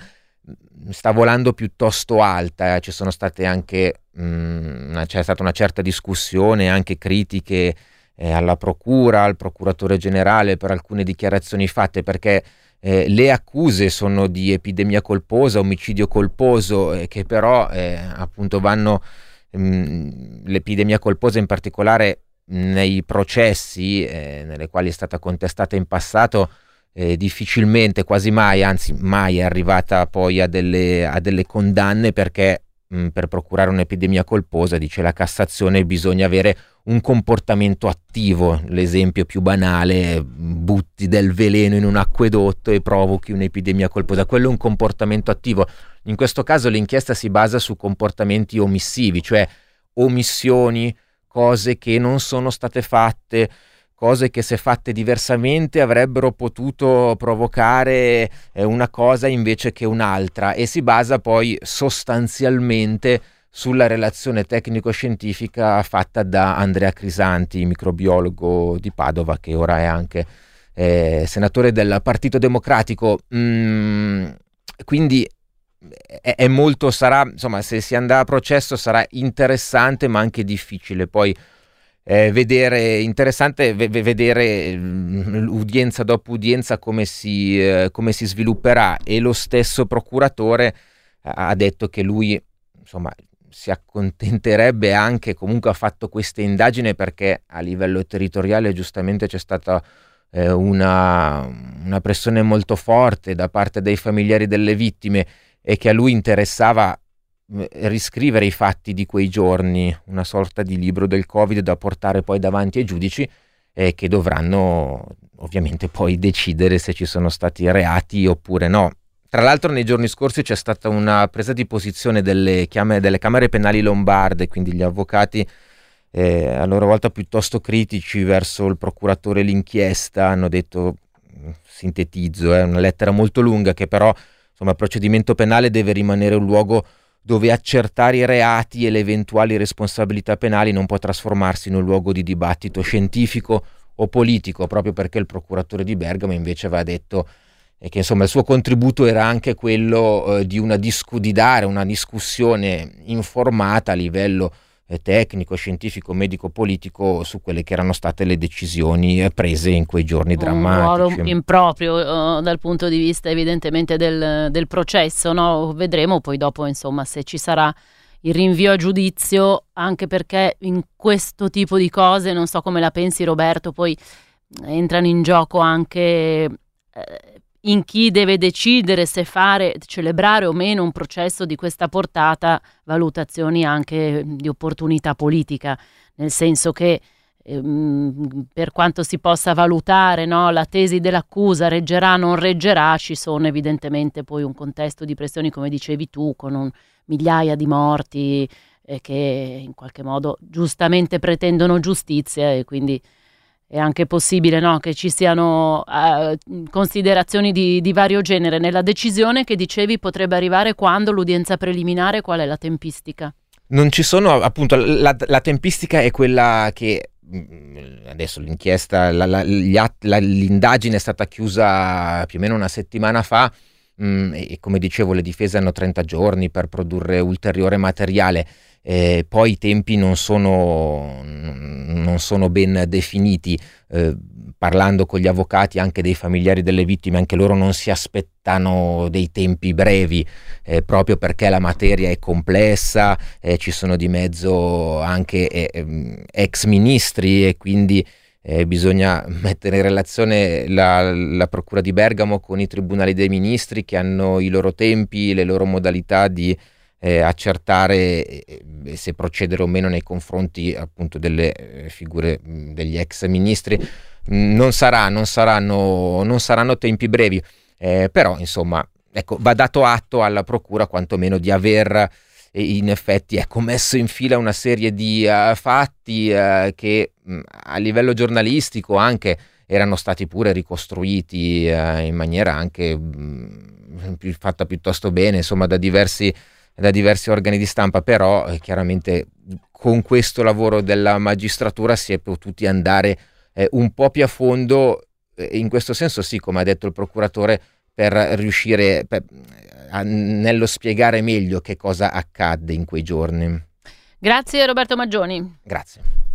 sta volando piuttosto alta, eh. ci sono state anche, mh, mm, c'è stata una certa discussione, anche critiche eh, alla procura, al procuratore generale per alcune dichiarazioni fatte, perché eh, le accuse sono di epidemia colposa, omicidio colposo, eh, che però eh, appunto vanno, mh, mm, l'epidemia colposa in particolare nei processi eh, nelle quali è stata contestata in passato, eh, difficilmente, quasi mai, anzi mai è arrivata poi a delle, a delle condanne perché per procurare un'epidemia colposa, dice la Cassazione, bisogna avere un comportamento attivo, l'esempio più banale, butti del veleno in un acquedotto e provochi un'epidemia colposa, quello è un comportamento attivo. In questo caso l'inchiesta si basa su comportamenti omissivi, cioè omissioni, cose che non sono state fatte, cose che se fatte diversamente avrebbero potuto provocare eh, una cosa invece che un'altra e si basa poi sostanzialmente sulla relazione tecnico-scientifica fatta da Andrea Crisanti, microbiologo di Padova, che ora è anche eh, senatore del Partito Democratico. Mm, quindi è, è, molto, sarà, insomma, se si andrà a processo sarà interessante ma anche difficile poi eh, vedere, interessante v- vedere mm, udienza dopo udienza come si, eh, come si svilupperà. E lo stesso procuratore ha detto che lui, insomma, si accontenterebbe anche, comunque ha fatto questa indagine perché a livello territoriale giustamente c'è stata eh, una, una, pressione molto forte da parte dei familiari delle vittime e che a lui interessava riscrivere i fatti di quei giorni, una sorta di libro del Covid da portare poi davanti ai giudici e che dovranno ovviamente poi decidere se ci sono stati reati oppure no. Tra l'altro nei giorni scorsi c'è stata una presa di posizione delle, chiame, delle Camere Penali Lombarde, quindi gli avvocati eh, a loro volta piuttosto critici verso il procuratore l'inchiesta, hanno detto, sintetizzo, è eh, una lettera molto lunga che però insomma, il procedimento penale deve rimanere un luogo dove accertare i reati e le eventuali responsabilità penali non può trasformarsi in un luogo di dibattito scientifico o politico, proprio perché il procuratore di Bergamo invece aveva detto e che insomma il suo contributo era anche quello eh, di, una discu- di dare una discussione informata a livello eh, tecnico, scientifico, medico, politico su quelle che erano state le decisioni eh, prese in quei giorni Un drammatici. ruolo improprio uh, dal punto di vista evidentemente del, del processo, no? vedremo poi dopo insomma se ci sarà il rinvio a giudizio, anche perché in questo tipo di cose, non so come la pensi Roberto, poi entrano in gioco anche eh, in chi deve decidere se fare, celebrare o meno un processo di questa portata, valutazioni anche di opportunità politica, nel senso che ehm, per quanto si possa valutare no, la tesi dell'accusa reggerà o non reggerà, ci sono evidentemente poi un contesto di pressioni, come dicevi tu, con un, migliaia di morti eh, che in qualche modo giustamente pretendono giustizia e quindi è anche possibile no, che ci siano uh, considerazioni di, di, vario genere nella decisione che dicevi potrebbe arrivare quando l'udienza preliminare, qual è la tempistica? Non ci sono, appunto, la, la tempistica è quella che mm, adesso l'inchiesta, la, la, att, l'indagine è stata chiusa più o meno una settimana fa mh, mm, e come dicevo le difese hanno 30 giorni per produrre ulteriore materiale eh, poi i tempi non sono, non sono ben definiti. Eh, parlando con gli avvocati anche dei familiari delle vittime, anche loro non si aspettano dei tempi brevi, eh, proprio perché la materia è complessa, eh, ci sono di mezzo anche eh, ehm, ex ministri e quindi eh, bisogna <laughs> mettere in relazione la, la, Procura di Bergamo con i tribunali dei ministri che hanno i loro tempi, le loro modalità di eh, accertare eh, se procedere o meno nei confronti appunto delle eh, figure mh, degli ex ministri. Mh, non, sarà, non, saranno, non saranno tempi brevi, eh, però insomma ecco, va dato atto alla Procura quantomeno di aver in effetti ecco, messo in fila una serie di uh, fatti uh, che mh, a livello giornalistico anche erano stati pure ricostruiti uh, in maniera anche mh, fatta piuttosto bene, insomma, da diversi, da diversi organi di stampa, però eh, chiaramente con questo lavoro della magistratura si è potuti andare eh, un po' più a fondo, eh, in questo senso sì, come ha detto il procuratore, per riuscire per, a, nello spiegare meglio che cosa accadde in quei giorni. Grazie Roberto Maggioni. Grazie.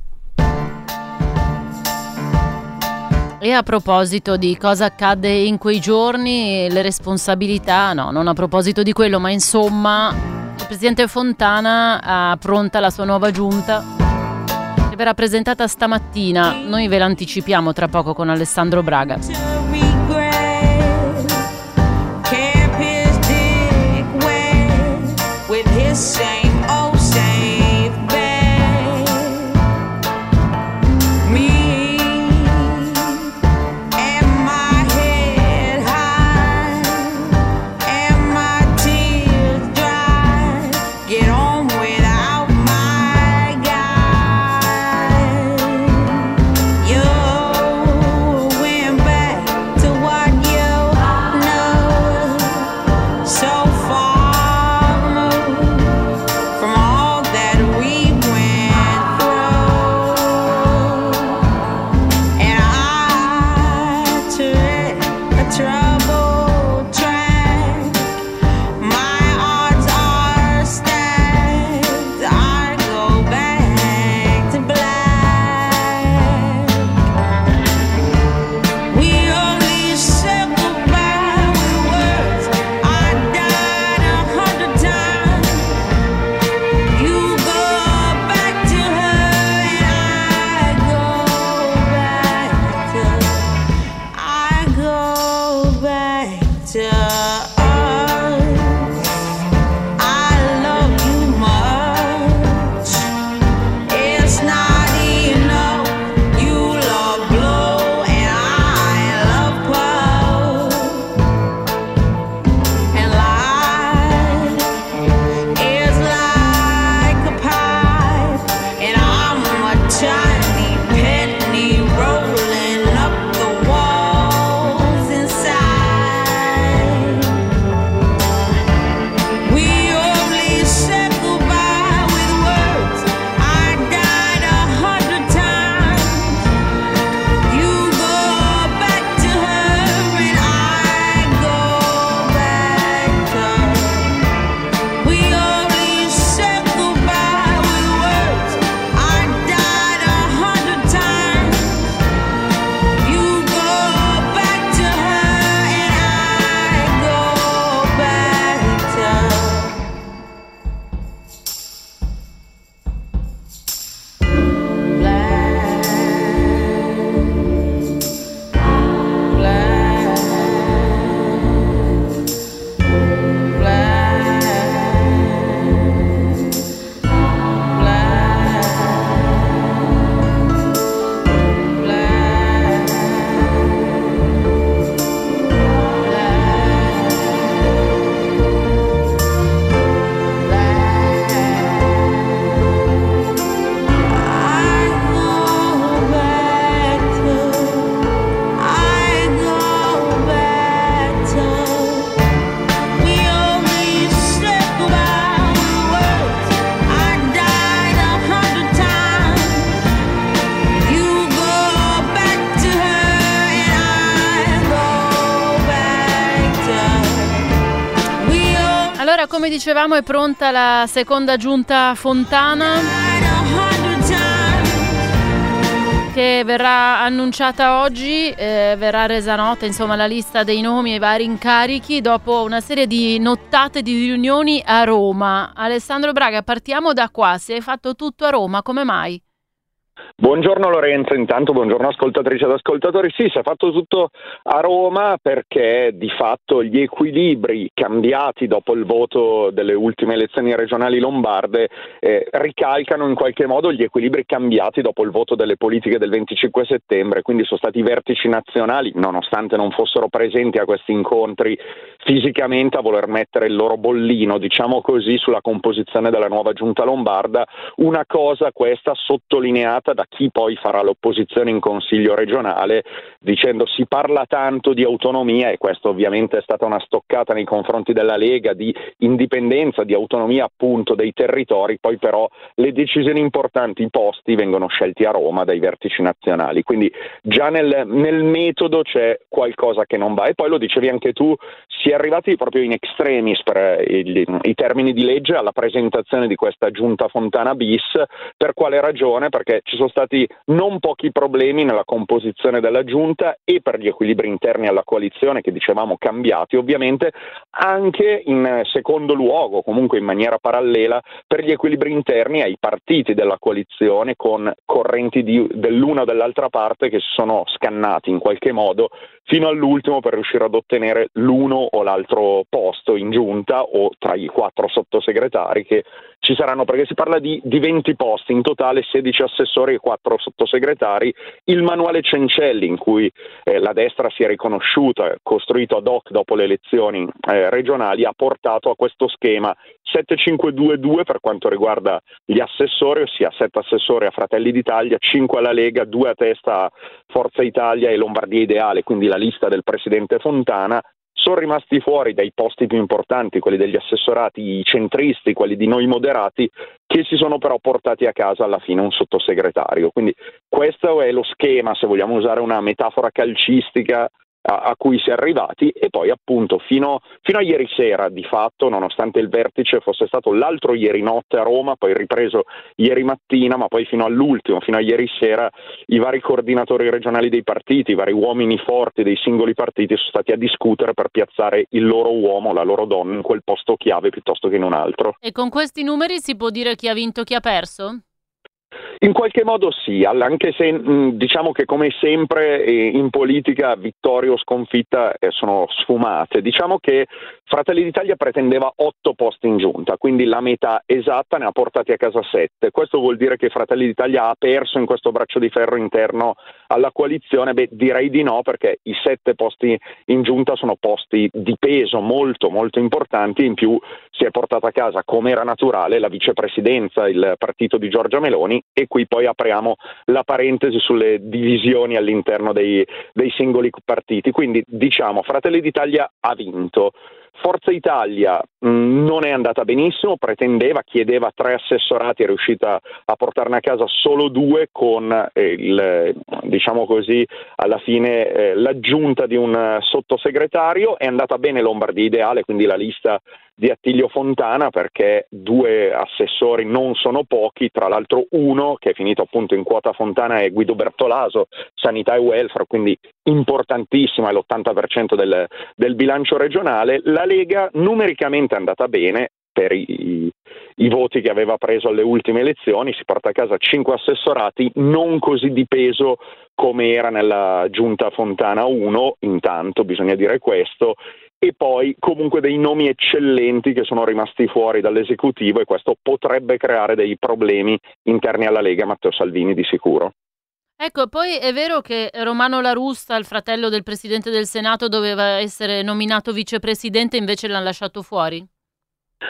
E a proposito di cosa accadde in quei giorni, le responsabilità, no, non a proposito di quello, ma insomma, il presidente Fontana ha pronta la sua nuova giunta che verrà presentata stamattina. Noi ve l'anticipiamo tra poco con Alessandro Braga. Come dicevamo è pronta la seconda giunta Fontana che verrà annunciata oggi, eh, verrà resa nota insomma la lista dei nomi e i vari incarichi dopo una serie di nottate di riunioni a Roma. Alessandro Braga, partiamo da qua, si è fatto tutto a Roma, come mai? Buongiorno Lorenzo, intanto buongiorno ascoltatrici ed ascoltatori. Sì, si è fatto tutto a Roma perché di fatto gli equilibri cambiati dopo il voto delle ultime elezioni regionali lombarde eh, ricalcano in qualche modo gli equilibri cambiati dopo il voto delle politiche del 25 settembre, quindi sono stati i vertici nazionali, nonostante non fossero presenti a questi incontri fisicamente a voler mettere il loro bollino, diciamo così, sulla composizione della nuova giunta lombarda, una cosa questa sottolineata da chi poi farà l'opposizione in Consiglio regionale dicendo si parla tanto di autonomia e questo ovviamente è stata una stoccata nei confronti della Lega di indipendenza, di autonomia appunto dei territori, poi però le decisioni importanti, i posti vengono scelti a Roma dai vertici nazionali, quindi già nel, nel metodo c'è qualcosa che non va. E poi lo dicevi anche tu, si è arrivati proprio in extremis per i, i termini di legge alla presentazione di questa giunta Fontana bis, per quale ragione? Perché ci sono stati non pochi problemi nella composizione della giunta e per gli equilibri interni alla coalizione che dicevamo cambiati ovviamente, anche in secondo luogo, comunque in maniera parallela, per gli equilibri interni ai partiti della coalizione con correnti di, dell'una o dell'altra parte che si sono scannati in qualche modo fino all'ultimo per riuscire ad ottenere l'uno o l'altro posto in giunta o tra i quattro sottosegretari che ci saranno, perché si parla di, di 20 posti, in totale 16 assessori e 4 sottosegretari, il manuale Cencelli in cui eh, la destra si è riconosciuta, costruito ad hoc dopo le elezioni eh, regionali, ha portato a questo schema 7522 per quanto riguarda gli assessori, ossia 7 assessori a Fratelli d'Italia, 5 alla Lega, 2 a testa a Forza Italia e Lombardia Ideale, quindi la lista del presidente Fontana, sono rimasti fuori dai posti più importanti, quelli degli assessorati, i centristi, quelli di noi moderati, che si sono però portati a casa alla fine un sottosegretario. Quindi questo è lo schema, se vogliamo usare una metafora calcistica, a, a, cui si è arrivati e poi appunto fino, fino, a ieri sera di fatto nonostante il vertice fosse stato l'altro ieri notte a Roma poi ripreso ieri mattina ma poi fino all'ultimo fino a ieri sera i vari coordinatori regionali dei partiti i vari uomini forti dei singoli partiti sono stati a discutere per piazzare il loro uomo la loro donna in quel posto chiave piuttosto che in un altro e con questi numeri si può dire chi ha vinto chi ha perso? In qualche modo sì, anche se diciamo che come sempre eh, in politica vittoria o sconfitta eh, sono sfumate. Diciamo che Fratelli d'Italia pretendeva otto posti in giunta, quindi la metà esatta ne ha portati a casa sette. Questo vuol dire che Fratelli d'Italia ha perso in questo braccio di ferro interno alla coalizione? Beh, direi di no, perché i sette posti in giunta sono posti di peso molto, molto importanti. In più si è portata a casa, come era naturale, la vicepresidenza, il partito di Giorgia Meloni e qui poi apriamo la parentesi sulle divisioni all'interno dei, dei singoli partiti. Quindi diciamo Fratelli d'Italia ha vinto. Forza Italia non è andata benissimo, pretendeva, chiedeva tre assessorati, è riuscita a portarne a casa solo due con eh, il, diciamo così, alla fine eh, l'aggiunta di un sottosegretario, è andata bene Lombardia Ideale, quindi la lista di Attilio Fontana perché due assessori non sono pochi, tra l'altro uno che è finito appunto in quota Fontana è Guido Bertolaso, sanità e welfare, quindi importantissima, è l'80% del, del bilancio regionale. La Lega numericamente è andata bene, per i, i, voti che aveva preso alle ultime elezioni, si porta a casa cinque assessorati, non così di peso come era nella giunta Fontana 1, intanto bisogna dire questo, e poi comunque dei nomi eccellenti che sono rimasti fuori dall'esecutivo e questo potrebbe creare dei problemi interni alla Lega Matteo Salvini di sicuro. Ecco, poi è vero che Romano La Russa, il fratello del Presidente del Senato, doveva essere nominato vicepresidente, invece l'hanno lasciato fuori?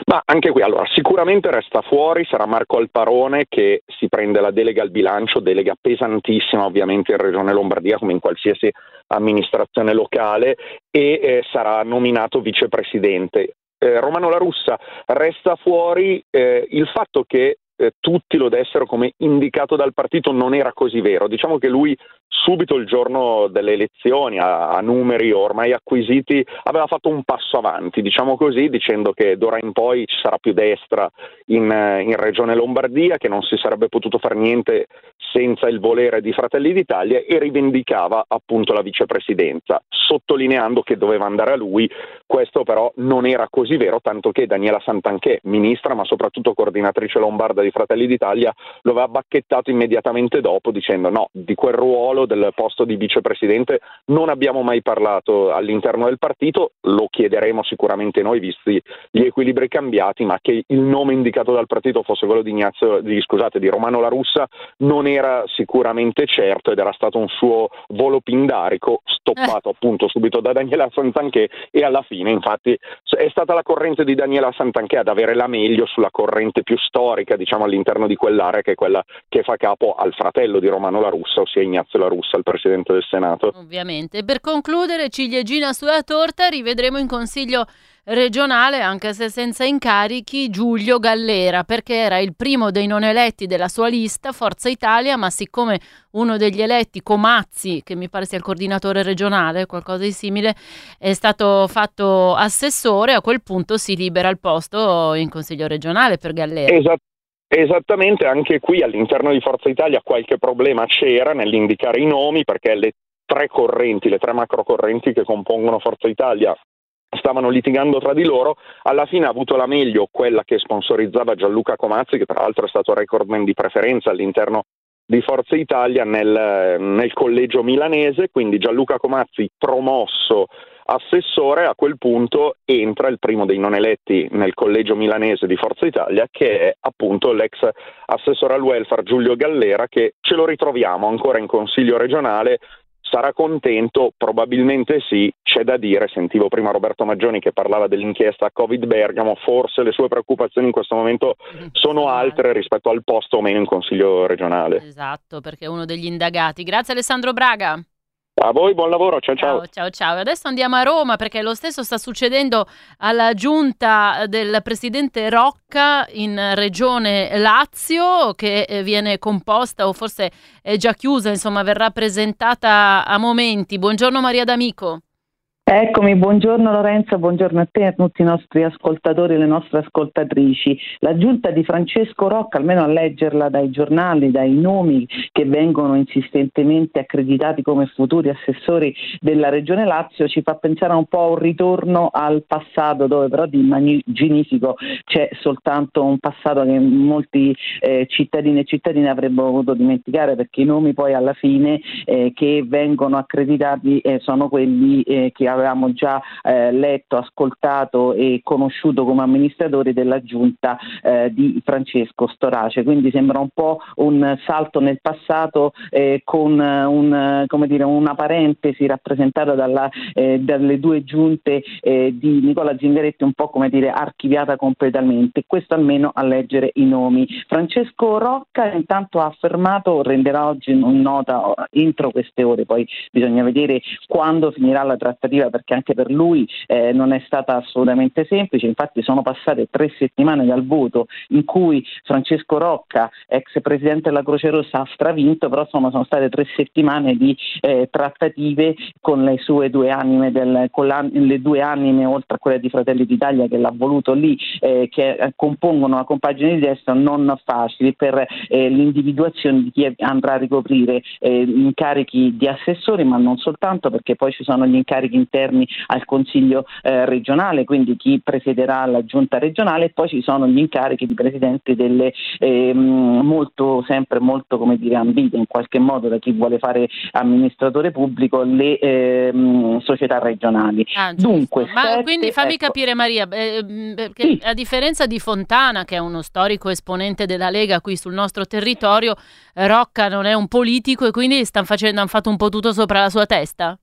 Ma anche qui, allora, sicuramente resta fuori, sarà Marco Alparone che si prende la delega al bilancio, delega pesantissima ovviamente in Regione Lombardia come in qualsiasi amministrazione locale e eh, sarà nominato vicepresidente. Eh, Romano La Russa resta fuori eh, il fatto che eh, tutti lo dessero come indicato dal partito non era così vero. Diciamo che lui subito il giorno delle elezioni, a, a, numeri ormai acquisiti, aveva fatto un passo avanti, diciamo così, dicendo che d'ora in poi ci sarà più destra in, in Regione Lombardia, che non si sarebbe potuto fare niente senza il volere di Fratelli d'Italia e rivendicava appunto la vicepresidenza, sottolineando che doveva andare a lui. Questo però non era così vero, tanto che Daniela Santanchè, ministra ma soprattutto coordinatrice lombarda di Fratelli d'Italia, lo aveva bacchettato immediatamente dopo dicendo no, di quel ruolo del posto di vicepresidente non abbiamo mai parlato all'interno del partito, lo chiederemo sicuramente noi visti gli equilibri cambiati, ma che il nome indicato dal partito fosse quello di, Ignazio, di, scusate, di Romano La Russa non era sicuramente certo ed era stato un suo volo pindarico stoppato eh. appunto subito da Daniela Santanché e alla fine infatti è stata la corrente di Daniela Santanché ad avere la meglio sulla corrente più storica diciamo all'interno di quell'area che è quella che fa capo al fratello di Romano La Russa, ossia Ignazio La Russa il Presidente del Senato. Ovviamente. Per concludere, ciliegina sulla torta, rivedremo in Consiglio regionale, anche se senza incarichi, Giulio Gallera, perché era il primo dei non eletti della sua lista, Forza Italia, ma siccome uno degli eletti, Comazzi, che mi pare sia il coordinatore regionale, qualcosa di simile, è stato fatto assessore, a quel punto si libera il posto in Consiglio regionale per Gallera. Esatto. Esattamente, anche qui all'interno di Forza Italia qualche problema c'era nell'indicare i nomi perché le tre correnti, le tre macro correnti che compongono Forza Italia stavano litigando tra di loro, alla fine ha avuto la meglio quella che sponsorizzava Gianluca Comazzi, che tra l'altro è stato recordman di preferenza all'interno di Forza Italia nel, nel collegio milanese, quindi Gianluca Comazzi promosso assessore, a quel punto entra il primo dei non eletti nel collegio milanese di Forza Italia, che è appunto l'ex assessore al welfare Giulio Gallera, che ce lo ritroviamo ancora in consiglio regionale. Sarà contento? Probabilmente sì, c'è da dire, sentivo prima Roberto Maggioni che parlava dell'inchiesta Covid Bergamo, forse le sue preoccupazioni in questo momento sono altre rispetto al posto o meno in Consiglio regionale. Esatto, perché è uno degli indagati. Grazie Alessandro Braga. A voi buon lavoro, ciao ciao. Ciao ciao ciao. Adesso andiamo a Roma perché lo stesso sta succedendo alla giunta del presidente Rocca in regione Lazio che eh, viene composta o forse è già chiusa, insomma verrà presentata a momenti. Buongiorno Maria D'Amico. Eccomi, buongiorno Lorenzo, buongiorno a te e a tutti i nostri ascoltatori e le nostre ascoltatrici. La giunta di Francesco Rocca, almeno a leggerla dai giornali, dai nomi che vengono insistentemente accreditati come futuri assessori della Regione Lazio, ci fa pensare un po' a un ritorno al passato, dove però di immaginifico c'è soltanto un passato che molti eh, cittadini e cittadine avrebbero voluto dimenticare, perché i nomi poi alla fine eh, che vengono accreditati eh, sono quelli eh, che avevamo già eh, letto, ascoltato e conosciuto come amministratori della giunta eh, di Francesco Storace. Quindi sembra un po' un salto nel passato eh, con un, dire, una parentesi rappresentata dalla, eh, dalle due giunte eh, di Nicola Zingaretti un po' come dire archiviata completamente. Questo almeno a leggere i nomi. Francesco Rocca intanto ha affermato, renderà oggi nota entro queste ore, poi bisogna vedere quando finirà la trattativa positiva perché anche per lui eh, non è stata assolutamente semplice, infatti sono passate tre settimane dal voto in cui Francesco Rocca, ex presidente della Croce Rossa, ha stravinto, però sono, sono state tre settimane di eh, trattative con le sue due anime, del, con la, le due anime oltre a quella di Fratelli d'Italia che l'ha voluto lì, eh, che compongono una compagine di destra non facili per eh, l'individuazione di chi andrà a ricoprire eh, incarichi di assessori, ma non soltanto perché poi ci sono gli incarichi interni al Consiglio eh, regionale, quindi chi presiederà la giunta regionale e poi ci sono gli incarichi di presidente delle eh, molto, sempre molto come dire, ambite in qualche modo da chi vuole fare amministratore pubblico le eh, società regionali. Ah, Dunque, Ma sette, quindi fammi ecco. capire Maria, eh, perché sì. a differenza di Fontana, che è uno storico esponente della Lega qui sul nostro territorio, Rocca non è un politico e quindi stanno facendo, hanno fatto un po' tutto sopra la sua testa?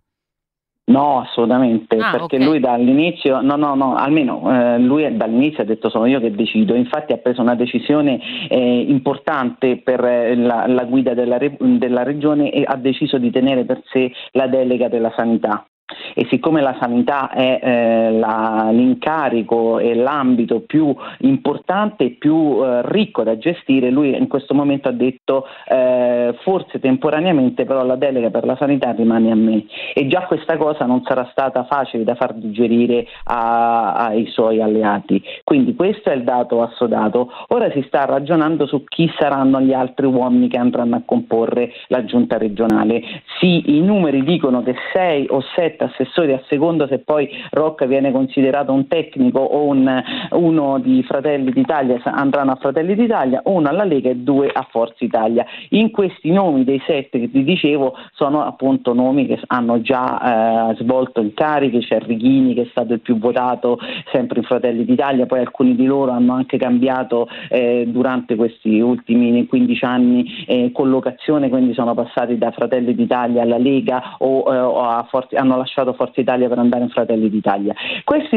No, assolutamente, ah, perché okay. lui dall'inizio, no, no, no, almeno eh, lui dall'inizio ha detto sono io che decido, infatti ha preso una decisione eh, importante per eh, la, la guida della, della regione e ha deciso di tenere per sé la delega della sanità e siccome la sanità è eh, la, l'incarico e l'ambito più importante e più eh, ricco da gestire, lui in questo momento ha detto eh, forse temporaneamente però la delega per la sanità rimane a me e già questa cosa non sarà stata facile da far digerire a, ai suoi alleati. Quindi questo è il dato assodato. Ora si sta ragionando su chi saranno gli altri uomini che andranno a comporre la giunta regionale. Sì, i numeri dicono che 6 o 7 assessori a seconda se poi Rocca viene considerato un tecnico o un, uno di Fratelli d'Italia andranno a Fratelli d'Italia, uno alla Lega e due a Forza Italia. In questi nomi dei sette che vi dicevo sono appunto nomi che hanno già eh, svolto incarichi, c'è Righini che è stato il più votato sempre in Fratelli d'Italia, poi alcuni di loro hanno anche cambiato eh, durante questi ultimi 15 anni eh, collocazione, quindi sono passati da Fratelli d'Italia alla Lega o, eh, o Forza, hanno lasciato Forza Italia per andare in Fratelli d'Italia.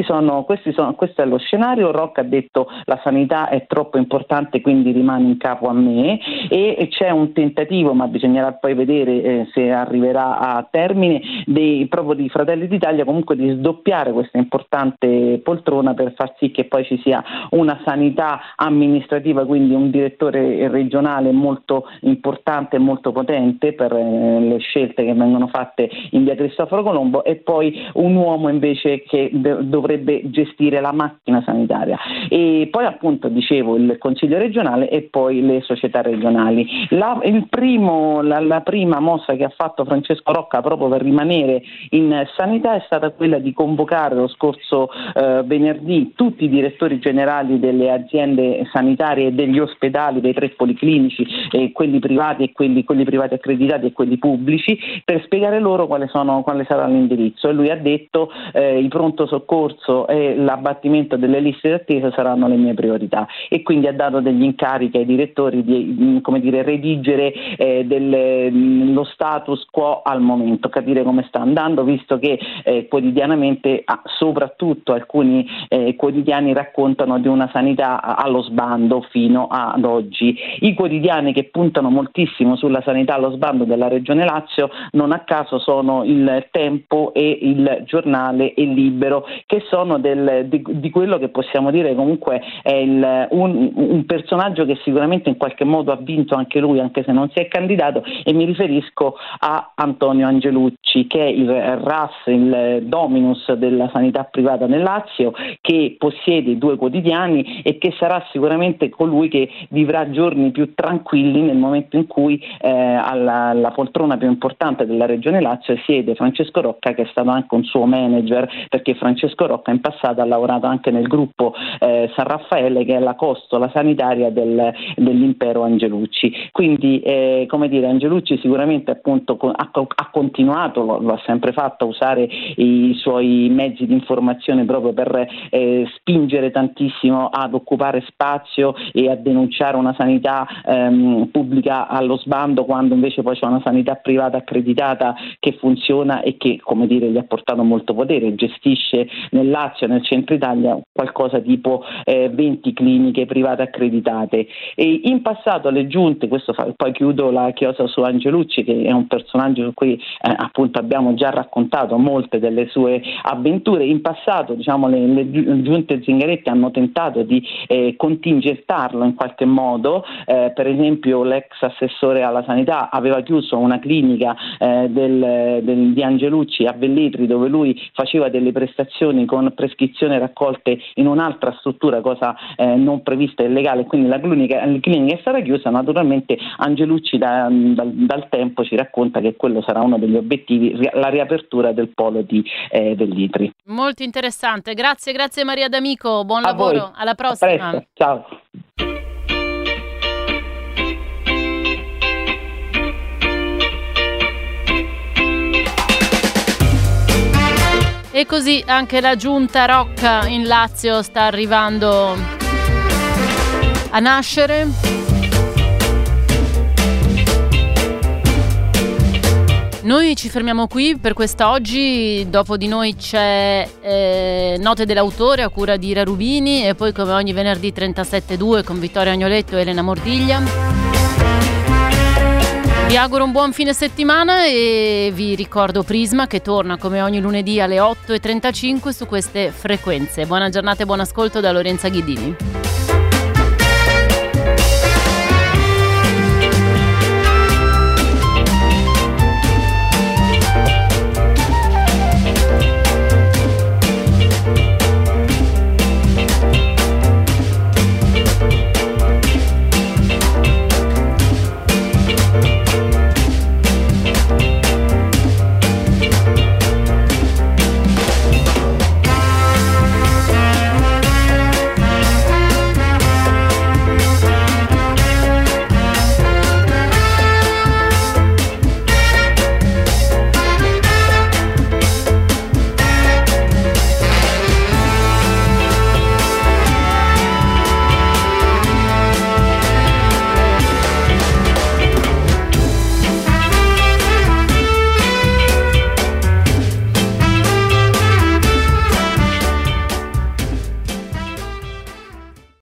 Sono, sono, questo è lo scenario, Rocca ha detto la sanità è troppo importante quindi rimane in capo a me e c'è un tentativo, ma bisognerà poi vedere eh, se arriverà a termine, dei, proprio di Fratelli d'Italia comunque di sdoppiare questa importante poltrona per far sì che poi ci sia una sanità amministrativa, quindi un direttore regionale molto importante e molto potente per eh, le scelte che vengono fatte in via Cristoforo Colombo e poi un uomo invece che dovrebbe gestire la macchina sanitaria. E poi appunto dicevo il Consiglio regionale e poi le società regionali. La, primo, la, la prima mossa che ha fatto Francesco Rocca proprio per rimanere in sanità è stata quella di convocare lo scorso eh, venerdì tutti i direttori generali delle aziende sanitarie e degli ospedali, dei tre policlinici, eh, quelli privati e quelli, quelli, privati accreditati e quelli pubblici, per spiegare loro quale, sono, quale sarà l'indirizzo. E lui ha detto eh, il pronto soccorso e l'abbattimento delle liste d'attesa saranno le mie priorità e quindi ha dato degli incarichi ai direttori di come dire, redigere eh, del, lo status quo al momento, capire come sta andando, visto che eh, quotidianamente, ah, soprattutto alcuni eh, quotidiani raccontano di una sanità allo sbando fino ad oggi. I quotidiani che puntano moltissimo sulla sanità allo sbando della Regione Lazio non a caso sono il Tempo e il giornale e Libero, che sono del, di, di, quello che possiamo dire comunque è il, un, un personaggio che sicuramente in qualche modo ha vinto anche lui, anche se non si è candidato, e mi riferisco a Antonio Angelucci, che è il RAS, il dominus della sanità privata nel Lazio, che possiede due quotidiani e che sarà sicuramente colui che vivrà giorni più tranquilli nel momento in cui eh, alla, alla, poltrona più importante della regione Lazio siede Francesco Rocca, che è stato anche un suo manager, perché Francesco Rocca in passato ha lavorato anche nel gruppo eh, San Raffaele, che è la costola sanitaria del, dell'impero Angelucci. Quindi, eh, come dire, Angelucci sicuramente appunto ha, ha continuato, lo, lo, ha sempre fatto, a usare i suoi mezzi di informazione proprio per eh, spingere tantissimo ad occupare spazio e a denunciare una sanità ehm, pubblica allo sbando quando invece poi c'è una sanità privata accreditata che funziona e che come dire gli ha portato molto potere, gestisce nel Lazio, nel centro Italia qualcosa tipo eh, 20 cliniche private accreditate. E in passato le giunte, questo fa, poi chiudo la chiosa su Angelucci che è un personaggio su cui eh, appunto abbiamo già raccontato molte delle sue avventure, in passato diciamo le, le giunte Zingaretti hanno tentato di eh, contingentarlo in qualche modo, eh, per esempio l'ex assessore alla sanità aveva chiuso una clinica eh, del, del, di Angelucci a Velletri dove lui faceva delle prestazioni con prescrizioni raccolte in un'altra struttura, cosa eh, non prevista e legale, quindi la clinica, la clinica, è stata chiusa, naturalmente Angelucci da, dal, dal, tempo ci racconta che quello sarà uno degli obiettivi, la riapertura del polo di eh, Velletri. Molto interessante, grazie, grazie Maria D'Amico, buon a lavoro, voi. alla prossima. Ciao. E così anche la giunta Rocca in Lazio sta arrivando a nascere. Noi ci fermiamo qui per quest'oggi, dopo di noi c'è eh, Note dell'autore a cura di Ira Rubini e poi come ogni venerdì 37.2 con Vittorio Agnoletto e Elena Mordiglia. Vi auguro un buon fine settimana e vi ricordo Prisma che torna come ogni lunedì alle 8.35 su queste frequenze. Buona giornata e buon ascolto da Lorenza Ghidini.